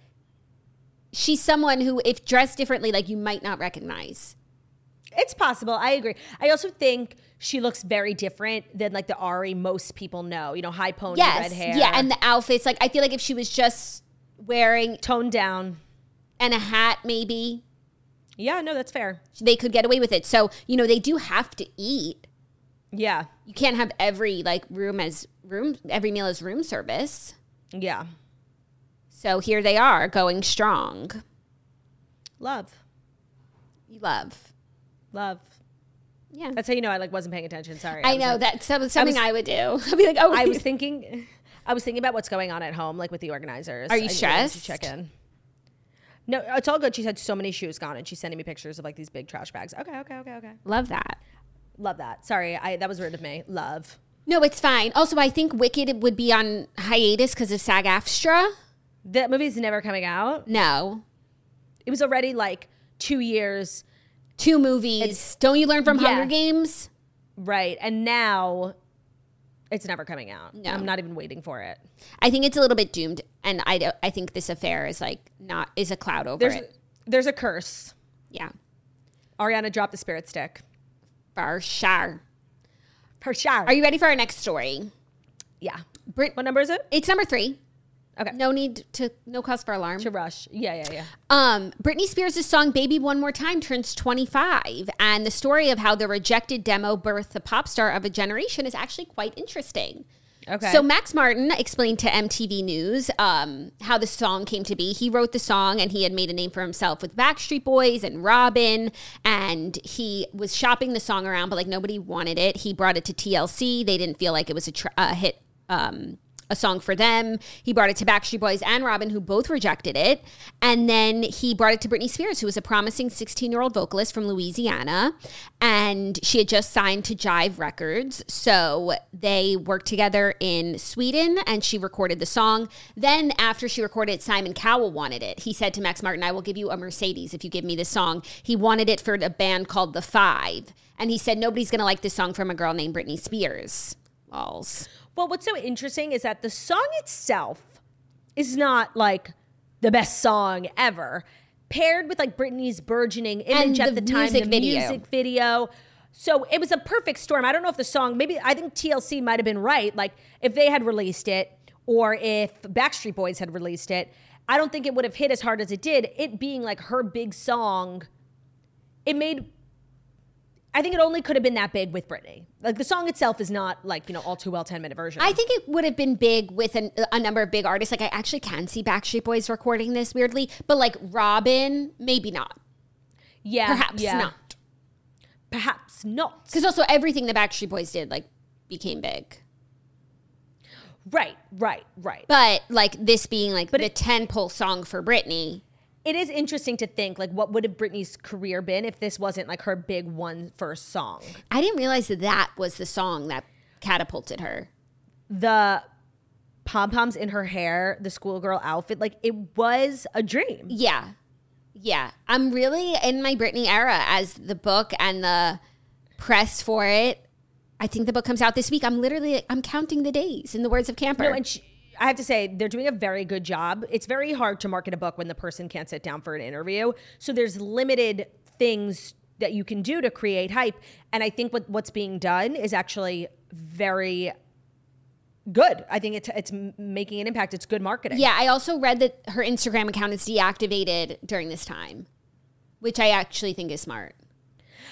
she's someone who, if dressed differently, like you might not recognize. It's possible. I agree. I also think she looks very different than like the Ari most people know. You know, high pony, yes, red hair. Yeah, and the outfits. Like I feel like if she was just wearing toned down and a hat, maybe. Yeah, no, that's fair. They could get away with it. So, you know, they do have to eat. Yeah. You can't have every like room as room every meal as room service. Yeah. So here they are going strong. Love. You love. Love. Yeah. That's how you know I like wasn't paying attention. Sorry. I, I know like, that's something I, was, I, would do. I'd be like, oh, I was thinking, I was thinking about what's going on at home, like with the organizers. Are you I stressed? check in. No, it's all good. She's had so many shoes gone, and she's sending me pictures of like these big trash bags. Okay, okay, okay, okay. Love that. Love that. Sorry, I that was rude of me. Love. No, it's fine. Also, I think Wicked would be on hiatus because of SAG-AFTRA. That movie's never coming out. No, it was already like two years, two movies. It's, Don't you learn from yeah. Hunger Games? Right, and now it's never coming out. No. I'm not even waiting for it. I think it's a little bit doomed, and I I think this affair is like not is a cloud over there's, it. There's a curse. Yeah. Ariana dropped the spirit stick. For sure. For sure. Are you ready for our next story? Yeah. Brit, what number is it? It's number three. Okay. No need to, no cause for alarm. To rush. Yeah, yeah, yeah. Um, Britney Spears' song Baby One More Time turns 25. And the story of how the rejected demo birthed the pop star of a generation is actually quite interesting. Okay. So Max Martin explained to MTV News um, how the song came to be. He wrote the song and he had made a name for himself with Backstreet Boys and Robyn, and he was shopping the song around, but like nobody wanted it. He brought it to TLC. They didn't feel like it was a, a hit. Um, a song for them. He brought it to Backstreet Boys and Robyn, who both rejected it. And then he brought it to Britney Spears, who was a promising 16 year old vocalist from Louisiana. And she had just signed to Jive Records. So they worked together in Sweden and she recorded the song. Then, after she recorded it, Simon Cowell wanted it. He said to Max Martin, I will give you a Mercedes if you give me this song. He wanted it for a band called The Five. And he said, Nobody's going to like this song from a girl named Britney Spears. Walls. Well, what's so interesting is that the song itself is not like the best song ever. Paired with like Britney's burgeoning image and at the, the time, the video. music video. So it was a perfect storm. I don't know if the song, maybe I think TLC might have been right. Like if they had released it or if Backstreet Boys had released it, I don't think it would have hit as hard as it did. It being like her big song, it made I think it only could have been that big with Britney. Like the song itself is not like you know all too well ten minute version. I think it would have been big with an, a number of big artists. Like I actually can see Backstreet Boys recording this weirdly, but like Robyn, maybe not. Yeah, perhaps yeah. not. Perhaps not. Because also everything the Backstreet Boys did like became big. Right, right, right. But like this being like but the ten pull song for Britney it is interesting to think like what would have Britney's career been if this wasn't like her big one first song. I didn't realize that that was the song that catapulted her. The pom poms in her hair, the schoolgirl outfit, like it was a dream. Yeah. Yeah. I'm really in my Britney era as the book and the press for it. I think the book comes out this week. I'm literally I'm counting the days in the words of Camper. No, and she, I have to say, they're doing a very good job. It's very hard to market a book when the person can't sit down for an interview. So there's limited things that you can do to create hype. And I think what, what's being done is actually very good. I think it's it's making an impact. It's good marketing. Yeah, I also read that her Instagram account is deactivated during this time, which I actually think is smart.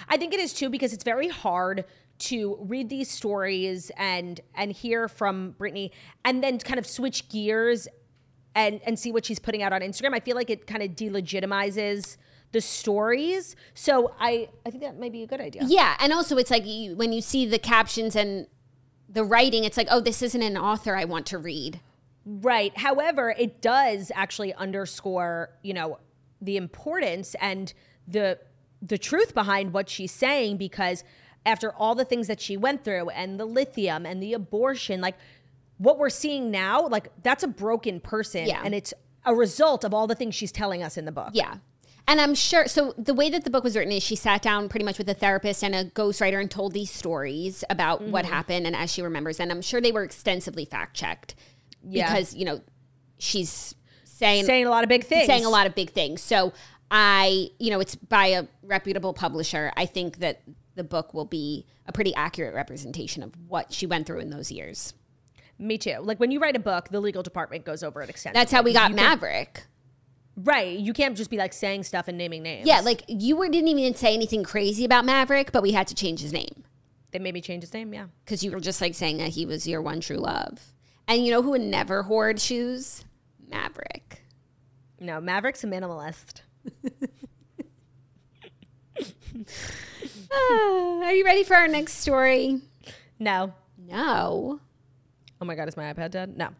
I think it is too because it's very hard to read these stories and and hear from Britney and then kind of switch gears and and see what she's putting out on Instagram. I feel like it kind of delegitimizes the stories. So I I think that might be a good idea. Yeah, and also it's like you, when you see the captions and the writing, it's like, oh, this isn't an author I want to read. Right. However, it does actually underscore, you know, the importance and the the truth behind what she's saying because after all the things that she went through and the lithium and the abortion, like what we're seeing now, like that's a broken person. Yeah. And it's a result of all the things she's telling us in the book. Yeah. And I'm sure, so the way that the book was written is she sat down pretty much with a therapist and a ghostwriter and told these stories about mm-hmm. what happened and as she remembers. And I'm sure they were extensively fact checked yeah. because, you know, she's saying, saying a lot of big things. Saying a lot of big things. So I, you know, it's by a reputable publisher. I think that the book will be a pretty accurate representation of what she went through in those years. Me too. Like when you write a book, the legal department goes over it extensively. That's how we got Maverick. Right. You can't just be like saying stuff and naming names. Yeah, like you were, didn't even say anything crazy about Maverick, but we had to change his name. They made me change his name, yeah. Because you were just like saying that he was your one true love. And you know who would never hoard shoes? Maverick. No, Maverick's a minimalist. Are you ready for our next story? No. No. Oh my God, is my iPad dead? No.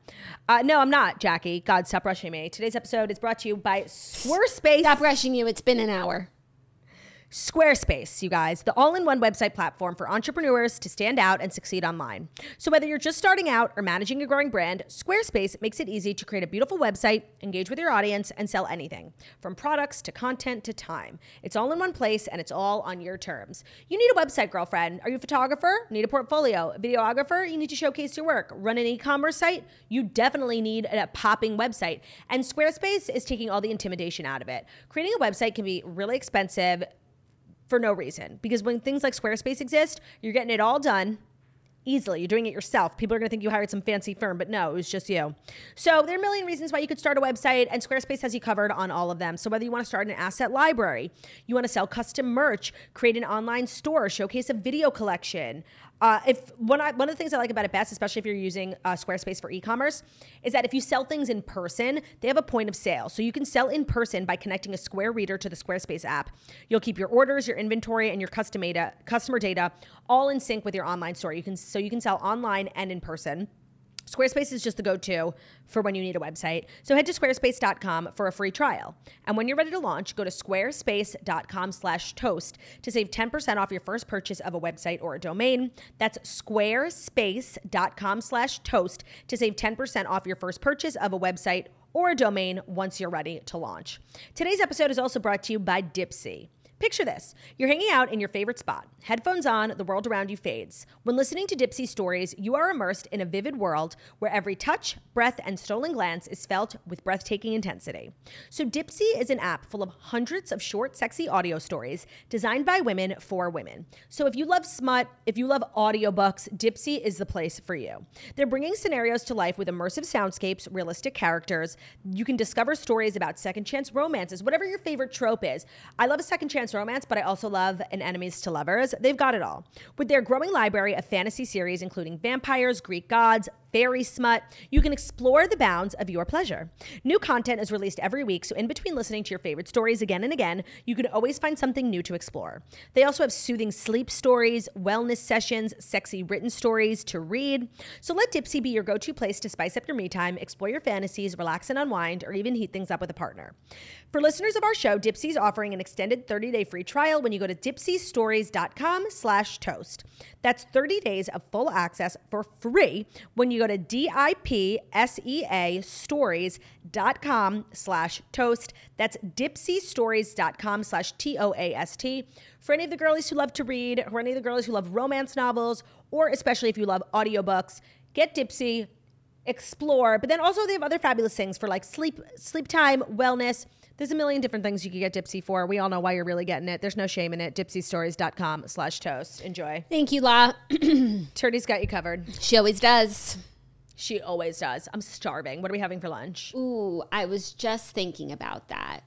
Uh, no, I'm not, Jackie. God, stop rushing me. Today's episode is brought to you by Squarespace. Stop rushing you. It's been an hour. Squarespace, you guys, the all in one website platform for entrepreneurs to stand out and succeed online. So, whether you're just starting out or managing a growing brand, Squarespace makes it easy to create a beautiful website, engage with your audience, and sell anything from products to content to time. It's all in one place and it's all on your terms. You need a website, girlfriend. Are you a photographer? Need a portfolio? A videographer? You need to showcase your work. Run an e commerce site? You definitely need a popping website. And Squarespace is taking all the intimidation out of it. Creating a website can be really expensive for no reason. Because when things like Squarespace exist, you're getting it all done easily. You're doing it yourself. People are going to think you hired some fancy firm, but no, it was just you. So there are a million reasons why you could start a website, and Squarespace has you covered on all of them. So whether you want to start an asset library, you want to sell custom merch, create an online store, showcase a video collection, Uh, if one, one of the things I like about it best, especially if you're using uh, Squarespace for e-commerce, is that if you sell things in person, they have a point of sale. So you can sell in person by connecting a Square Reader to the Squarespace app. You'll keep your orders, your inventory, and your data, customer data all in sync with your online store. You can so you can sell online and in person. Squarespace is just the go to for when you need a website. So head to squarespace.com for a free trial. And when you're ready to launch, go to squarespace.com slash toast to save 10% off your first purchase of a website or a domain. That's squarespace.com slash toast to save 10% off your first purchase of a website or a domain once you're ready to launch. Today's episode is also brought to you by Dipsea. Picture this you're hanging out in your favorite spot, headphones on, the world around you fades. When listening to Dipsea stories, you are immersed in a vivid world where every touch, breath, and stolen glance is felt with breathtaking intensity. So, Dipsea is an app full of hundreds of short, sexy audio stories designed by women for women. So, if you love smut, if you love audiobooks, Dipsea is the place for you. They're bringing scenarios to life with immersive soundscapes, realistic characters. You can discover stories about second chance romances, whatever your favorite trope is. I love a second chance romance, but I also love an enemies to lovers. They've got it all. With their growing library of fantasy series, including vampires, Greek gods, fairy smut, you can explore the bounds of your pleasure. New content is released every week, so in between listening to your favorite stories again and again, you can always find something new to explore. They also have soothing sleep stories, wellness sessions, sexy written stories to read. So let Dipsea be your go to place to spice up your me time, explore your fantasies, relax and unwind, or even heat things up with a partner. For listeners of our show, Dipsea is offering an extended 30-day free trial when you go to dipseastories.com slash toast. That's 30 days of full access for free when you go to D-I-P-S-E-A stories.com slash toast. That's dipseastories.com slash T-O-A-S-T. For any of the girlies who love to read, or any of the girlies who love romance novels, or especially if you love audiobooks, get Dipsea, explore, but then also they have other fabulous things for like sleep, sleep time, wellness, there's a million different things you could get Dipsea for. We all know why you're really getting it. There's no shame in it. Dipseastories.com slash toast. Enjoy. Thank you, La. Turdy's got you covered. She always does. She always does. I'm starving. What are we having for lunch? Ooh, I was just thinking about that.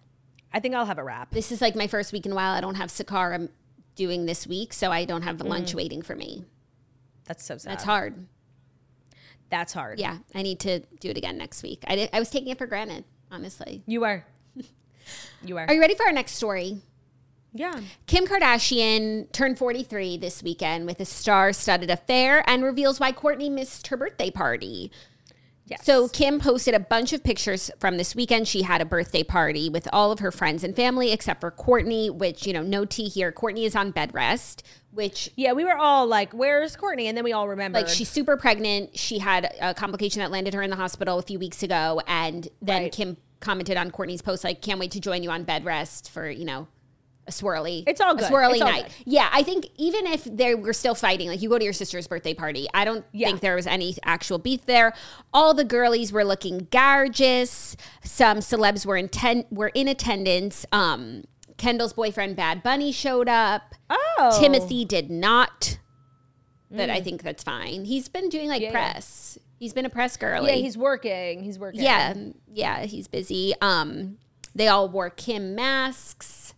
I think I'll have a wrap. This is like my first week in a while. I don't have Sakara doing this week, so I don't have the lunch mm. waiting for me. That's so sad. That's hard. That's hard. Yeah, I need to do it again next week. I, did, I was taking it for granted, honestly. You are. You are. Are you ready for our next story? Yeah. Kim Kardashian turned 43 this weekend with a star studded affair and reveals why Kourtney missed her birthday party. Yes. So Kim posted a bunch of pictures from this weekend. She had a birthday party with all of her friends and family except for Kourtney, which, you know, no tea here. Kourtney is on bed rest, which Yeah, we were all like, Where's Kourtney?" And then we all remember. Like she's super pregnant. She had a complication that landed her in the hospital a few weeks ago. And then right. Kim commented on Kourtney's post, like, can't wait to join you on bed rest for, you know, a swirly. It's all good. A swirly night. Good. Yeah, I think even if they were still fighting, like you go to your sister's birthday party, I don't yeah. think there was any actual beef there. All the girlies were looking gorgeous. Some celebs were in ten- were in attendance. Um, Kendall's boyfriend Bad Bunny showed up. Oh, Timothée did not. But mm. I think that's fine. He's been doing like yeah, press. He's been a press girl. Yeah, he's working. He's working. Yeah, yeah, he's busy. Um, they all wore Kim masks.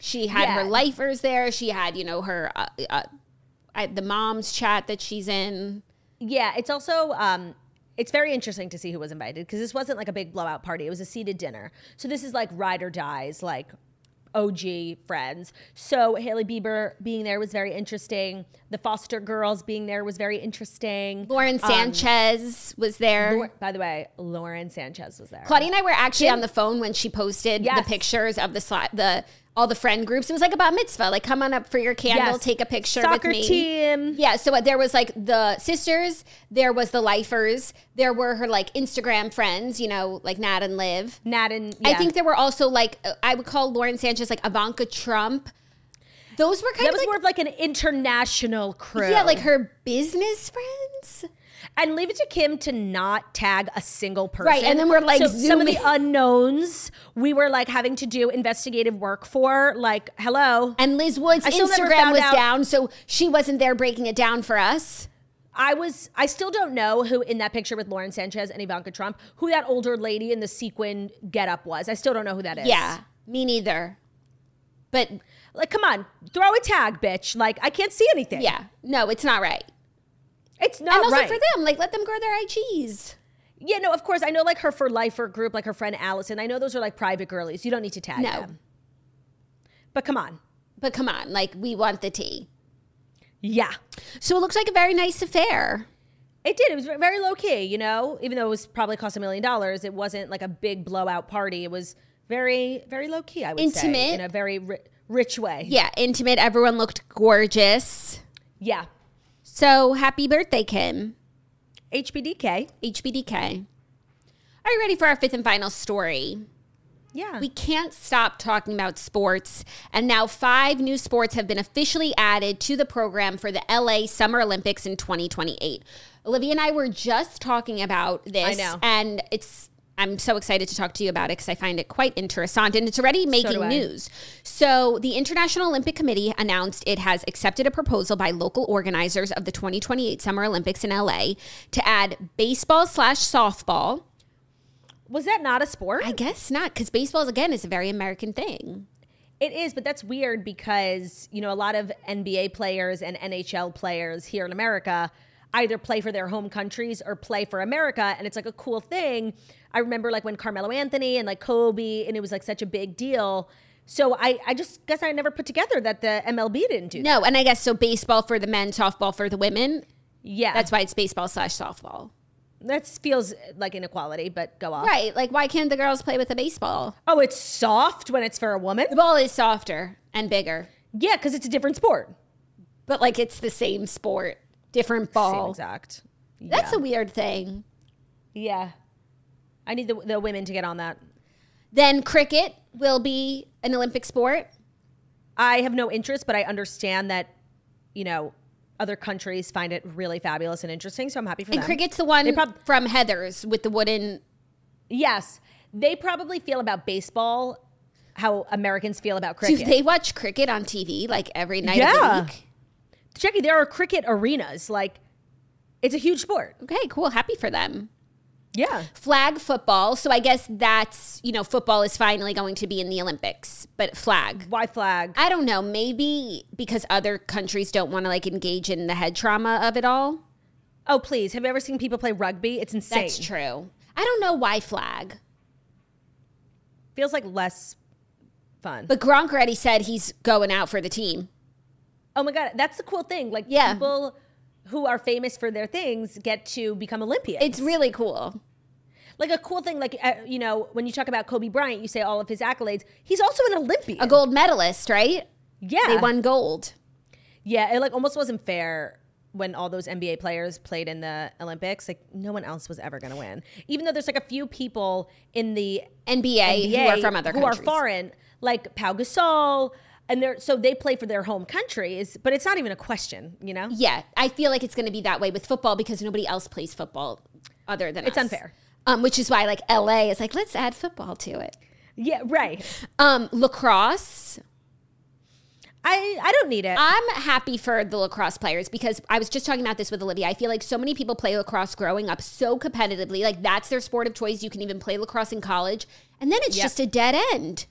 She had yeah. her lifers there. She had, you know, her uh, uh, the mom's chat that she's in. Yeah, it's also um, it's very interesting to see who was invited because this wasn't like a big blowout party. It was a seated dinner. So this is like ride or dies, like OG friends. So Hailey Bieber being there was very interesting. The Foster girls being there was very interesting. Lauren um, Sanchez um, was there. by the way, Lauren Sanchez was there. Claudia and I were actually Kim, on the phone when she posted yes. the pictures of the slot, the all the friend groups. It was like about mitzvah. Like, come on up for your candle, yes. take a picture Soccer with me. team. Yeah. So uh, there was like the sisters, there was the lifers, there were her like Instagram friends, you know, like Nat and Liv. Nat and yeah. I think there were also like I would call Lauren Sanchez like Ivanka Trump. Those were kind of that of was like, more of like an international crew. Yeah, like her business friends and leave it to Kim to not tag a single person. Right. And then we're like, so some of the unknowns we were like having to do investigative work for, like, hello. And Liz Wood's Instagram was out. down, so she wasn't there breaking it down for us. I was I still don't know who in that picture with Lauren Sanchez and Ivanka Trump, who that older lady in the sequin getup was. I still don't know who that is. Yeah, me neither. But like, come on, throw a tag, bitch. Like, I can't see anything. Yeah, no, it's not right. It's not and also right. for them, like, let them grow their IGs. Yeah, no, of course. I know, like her for lifer group, like her friend Allison. I know those are like private girlies. You don't need to tag no. them. But come on. But come on, like we want the tea. Yeah. So it looks like a very nice affair. It did. It was very low key, you know. Even though it was probably cost a million dollars, it wasn't like a big blowout party. It was very, very low key. I would intimate say, in a very ri- rich way. Yeah, intimate. Everyone looked gorgeous. Yeah. So happy birthday, Kim. HBDK. HBDK. Are you ready for our fifth and final story? Yeah. We can't stop talking about sports. And now five new sports have been officially added to the program for the LA Summer Olympics in 2028. Olivia and I were just talking about this. I know. And it's I'm so excited to talk to you about it because I find it quite interessant and it's already making so news. So, the International Olympic Committee announced it has accepted a proposal by local organizers of the 2028 Summer Olympics in LA to add baseball slash softball. Was that not a sport? I guess not because baseball, again, is a very American thing. It is, but that's weird because, you know, a lot of NBA players and NHL players here in America either play for their home countries or play for America. And it's like a cool thing. I remember like when Carmelo Anthony and like Kobe, and it was like such a big deal. So I, I just guess I never put together that the MLB didn't do No, and I guess so baseball for the men, softball for the women. Yeah. That's why it's baseball slash softball. That feels like inequality, but go on. Right. Like, why can't the girls play with a baseball? Oh, it's soft when it's for a woman? The ball is softer and bigger. Yeah, because it's a different sport. But like, it's the same sport, different ball. Same exact. Yeah. That's a weird thing. Yeah. I need the, the women to get on that. Then cricket will be an Olympic sport. I have no interest, but I understand that, you know, other countries find it really fabulous and interesting. So I'm happy for and them. And cricket's the one prob- from Heather's with the wooden. Yes, they probably feel about baseball how Americans feel about cricket. Do they watch cricket on TV like every night yeah. of the week? Jackie, there are cricket arenas. Like, it's a huge sport. Okay, cool. Happy for them. Yeah. Flag football. So I guess that's, you know, football is finally going to be in the Olympics, but flag. Why flag? I don't know. Maybe because other countries don't want to like engage in the head trauma of it all. Oh, please. Have you ever seen people play rugby? It's insane. That's true. I don't know why flag. Feels like less fun. But Gronk already said he's going out for the team. Oh my God. That's the cool thing. Like, yeah. people who are famous for their things get to become Olympians. It's really cool. Like a cool thing, like, uh, you know, when you talk about Kobe Bryant, you say all of his accolades. He's also an Olympian. A gold medalist, right? Yeah. They won gold. Yeah, it like almost wasn't fair when all those NBA players played in the Olympics. Like no one else was ever going to win. Even though there's like a few people in the NBA, NBA who are from other countries. who countries. are foreign, like Pau Gasol, and they're so they play for their home countries, but it's not even a question, you know? Yeah, I feel like it's going to be that way with football because nobody else plays football other than it's us. unfair. Um, which is why like LA is like let's add football to it. Yeah, right. Um, lacrosse. I, I don't need it. I'm happy for the lacrosse players because I was just talking about this with Olivia. I feel like so many people play lacrosse growing up so competitively. Like that's their sport of choice. You can even play lacrosse in college. And then it's yep. just a dead end.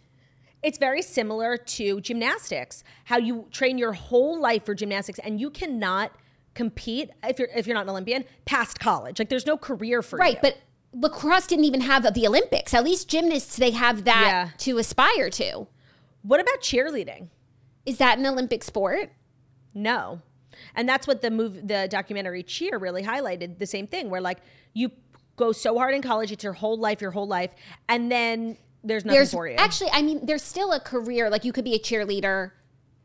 It's very similar to gymnastics, how you train your whole life for gymnastics and you cannot compete if you're if you're not an Olympian past college. Like there's no career for right, you. Right, but lacrosse didn't even have the Olympics. At least gymnasts they have that yeah. to aspire to. What about cheerleading? Is that an Olympic sport? No. And that's what the move the documentary Cheer really highlighted the same thing where like you go so hard in college it's your whole life your whole life and then there's nothing there's, for you. Actually, I mean, there's still a career. Like you could be a cheerleader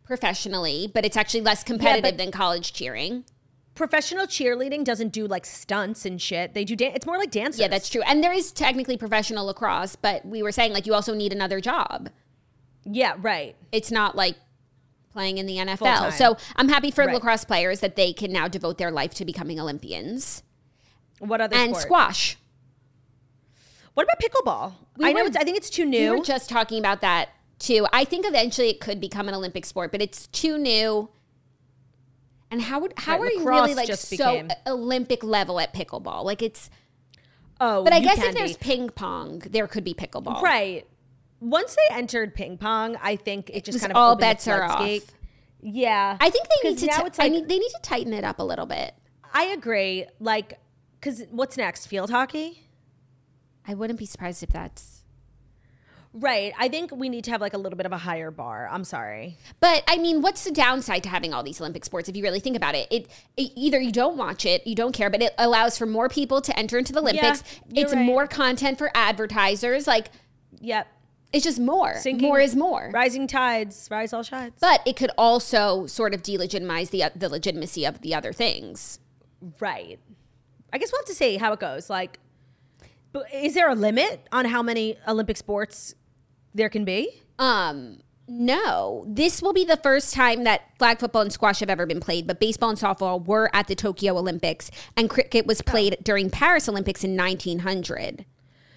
professionally, but it's actually less competitive yeah, than college cheering. Professional cheerleading doesn't do like stunts and shit. They do dance. It's more like dancers. Yeah, that's true. And there is technically professional lacrosse, but we were saying like you also need another job. Yeah, right. It's not like playing in the NFL. Full-time. So I'm happy for right. lacrosse players that they can now devote their life to becoming Olympians. What other and sport? squash? What about pickleball? We I know. I think it's too new. We were just talking about that too. I think eventually it could become an Olympic sport, but it's too new. And how would how right, are you really like so became. Olympic level at pickleball? Like it's oh, but I guess if there's be. ping pong, there could be pickleball, right? once they entered ping pong, I think it just kind of all bets are off. Yeah, I think they need to. T- it's like, I mean, they need to tighten it up a little bit. I agree. Like, because what's next? Field hockey. I wouldn't be surprised if that's Right. I think we need to have like a little bit of a higher bar. I'm sorry. But I mean, what's the downside to having all these Olympic sports if you really think about it? It, it either you don't watch it, you don't care, but it allows for more people to enter into the Olympics. Yeah, it's right. more content for advertisers. Like, yep. It's just more. Sinking, more is more. Rising tides, rise all tides. But it could also sort of delegitimize the the legitimacy of the other things. Right. I guess we'll have to see how it goes. Like, is there a limit on how many Olympic sports there can be? Um, no. This will be the first time that flag football and squash have ever been played, but baseball and softball were at the Tokyo Olympics, and cricket was played oh. during Paris Olympics in 1900.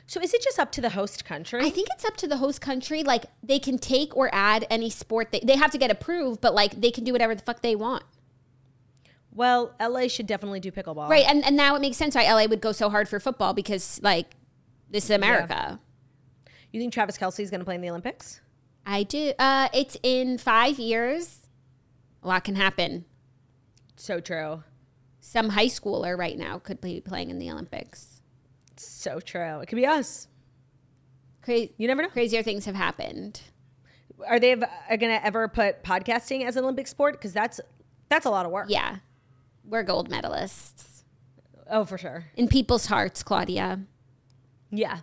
So is it just up to the host country? I think it's up to the host country. Like they can take or add any sport. They, they have to get approved, but like they can do whatever the fuck they want. Well, LA should definitely do pickleball. Right. And, and now it makes sense why LA would go so hard for football because like this is America. Yeah. You think Travis Kelce is going to play in the Olympics? I do. Uh, it's in five years. A lot can happen. So true. Some high schooler right now could be playing in the Olympics. So true. It could be us. Cra- you never know. Crazier things have happened. Are they going to ever put podcasting as an Olympic sport? Because that's that's a lot of work. Yeah, we're gold medalists. Oh, for sure. In people's hearts, Claudia. Yeah.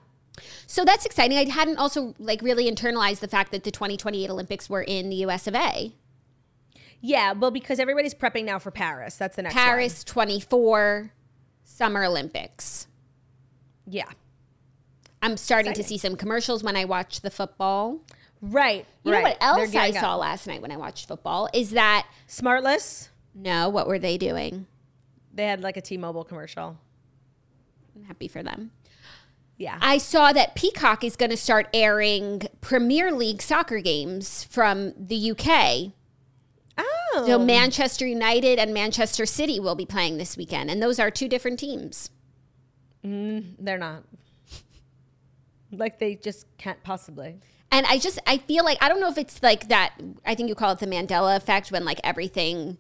So that's exciting. I hadn't also like really internalized the fact that the 2028 Olympics were in the US of A. Yeah, well, because everybody's prepping now for Paris. That's the next Paris one. 24 Summer Olympics. Yeah. I'm starting exciting. to see some commercials when I watch the football. Right. You right. know what else I saw up. last night when I watched football is that Smartless? No, what were they doing? They had like a T-Mobile commercial. I'm happy for them. Yeah. I saw that Peacock is going to start airing Premier League soccer games from the UK. Oh. So Manchester United and Manchester City will be playing this weekend, and those are two different teams. Mm, they're not. like they just can't possibly. And I just I feel like I don't know if it's like that. I think you call it the Mandela effect when like everything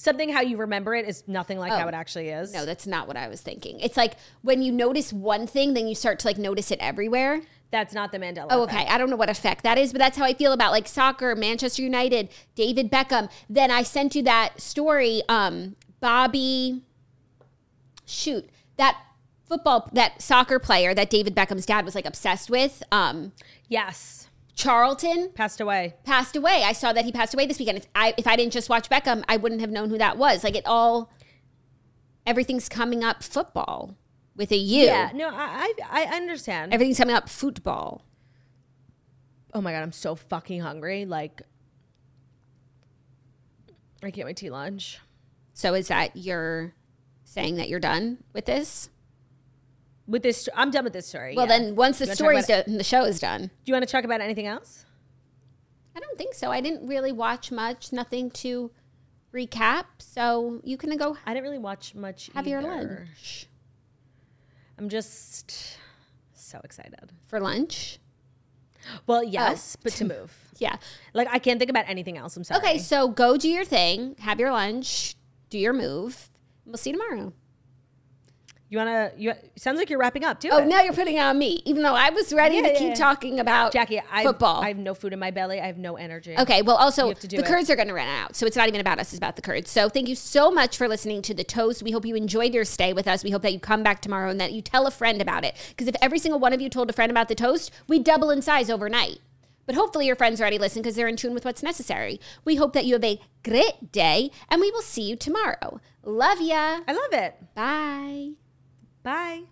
something how you remember it is nothing like oh, how it actually is. No, that's not what I was thinking. It's like when you notice one thing, then you start to like notice it everywhere. That's not the Mandela. Oh, okay. I don't know what effect that is, but that's how I feel about like soccer, Manchester United, David Beckham. Then I sent you that story, um, Bobby. Shoot, that football, that soccer player that David Beckham's dad was like obsessed with. Um, yes. Charlton passed away. Passed away. I saw that he passed away this weekend. If I if I didn't just watch Beckham, I wouldn't have known who that was. Like it all, everything's coming up football with a U. Yeah, no, I I, I understand. Everything's coming up football. Oh my god, I'm so fucking hungry. Like, I can't wait to eat lunch. So is that you're saying that you're done with this? With this. I'm done with this story. Well, yeah. then once the story's done, the show is done. Do you want to talk about anything else? I don't think so. I didn't really watch much. Nothing to recap. So you can go. I didn't really watch much. Have either. your lunch. I'm just so excited for lunch. Well, yes, oh. but to move. yeah. Like I can't think about anything else. I'm sorry. Okay, so go do your thing, have your lunch, do your move. We'll see you tomorrow. You wanna? You sounds like you're wrapping up. Do oh, it. now you're putting it on me, even though I was ready yeah, to yeah, keep yeah. talking about Jackie. I, football. I have no food in my belly. I have no energy. Okay. Well, also the it. Kurds are going to run out, so it's not even about us. It's about the Kurds. So thank you so much for listening to the toast. We hope you enjoyed your stay with us. We hope that you come back tomorrow and that you tell a friend about it. Because if every single one of you told a friend about the toast, we double in size overnight. But hopefully your friends already listen because they're in tune with what's necessary. We hope that you have a great day, and we will see you tomorrow. Love ya. I love it. Bye. Bye.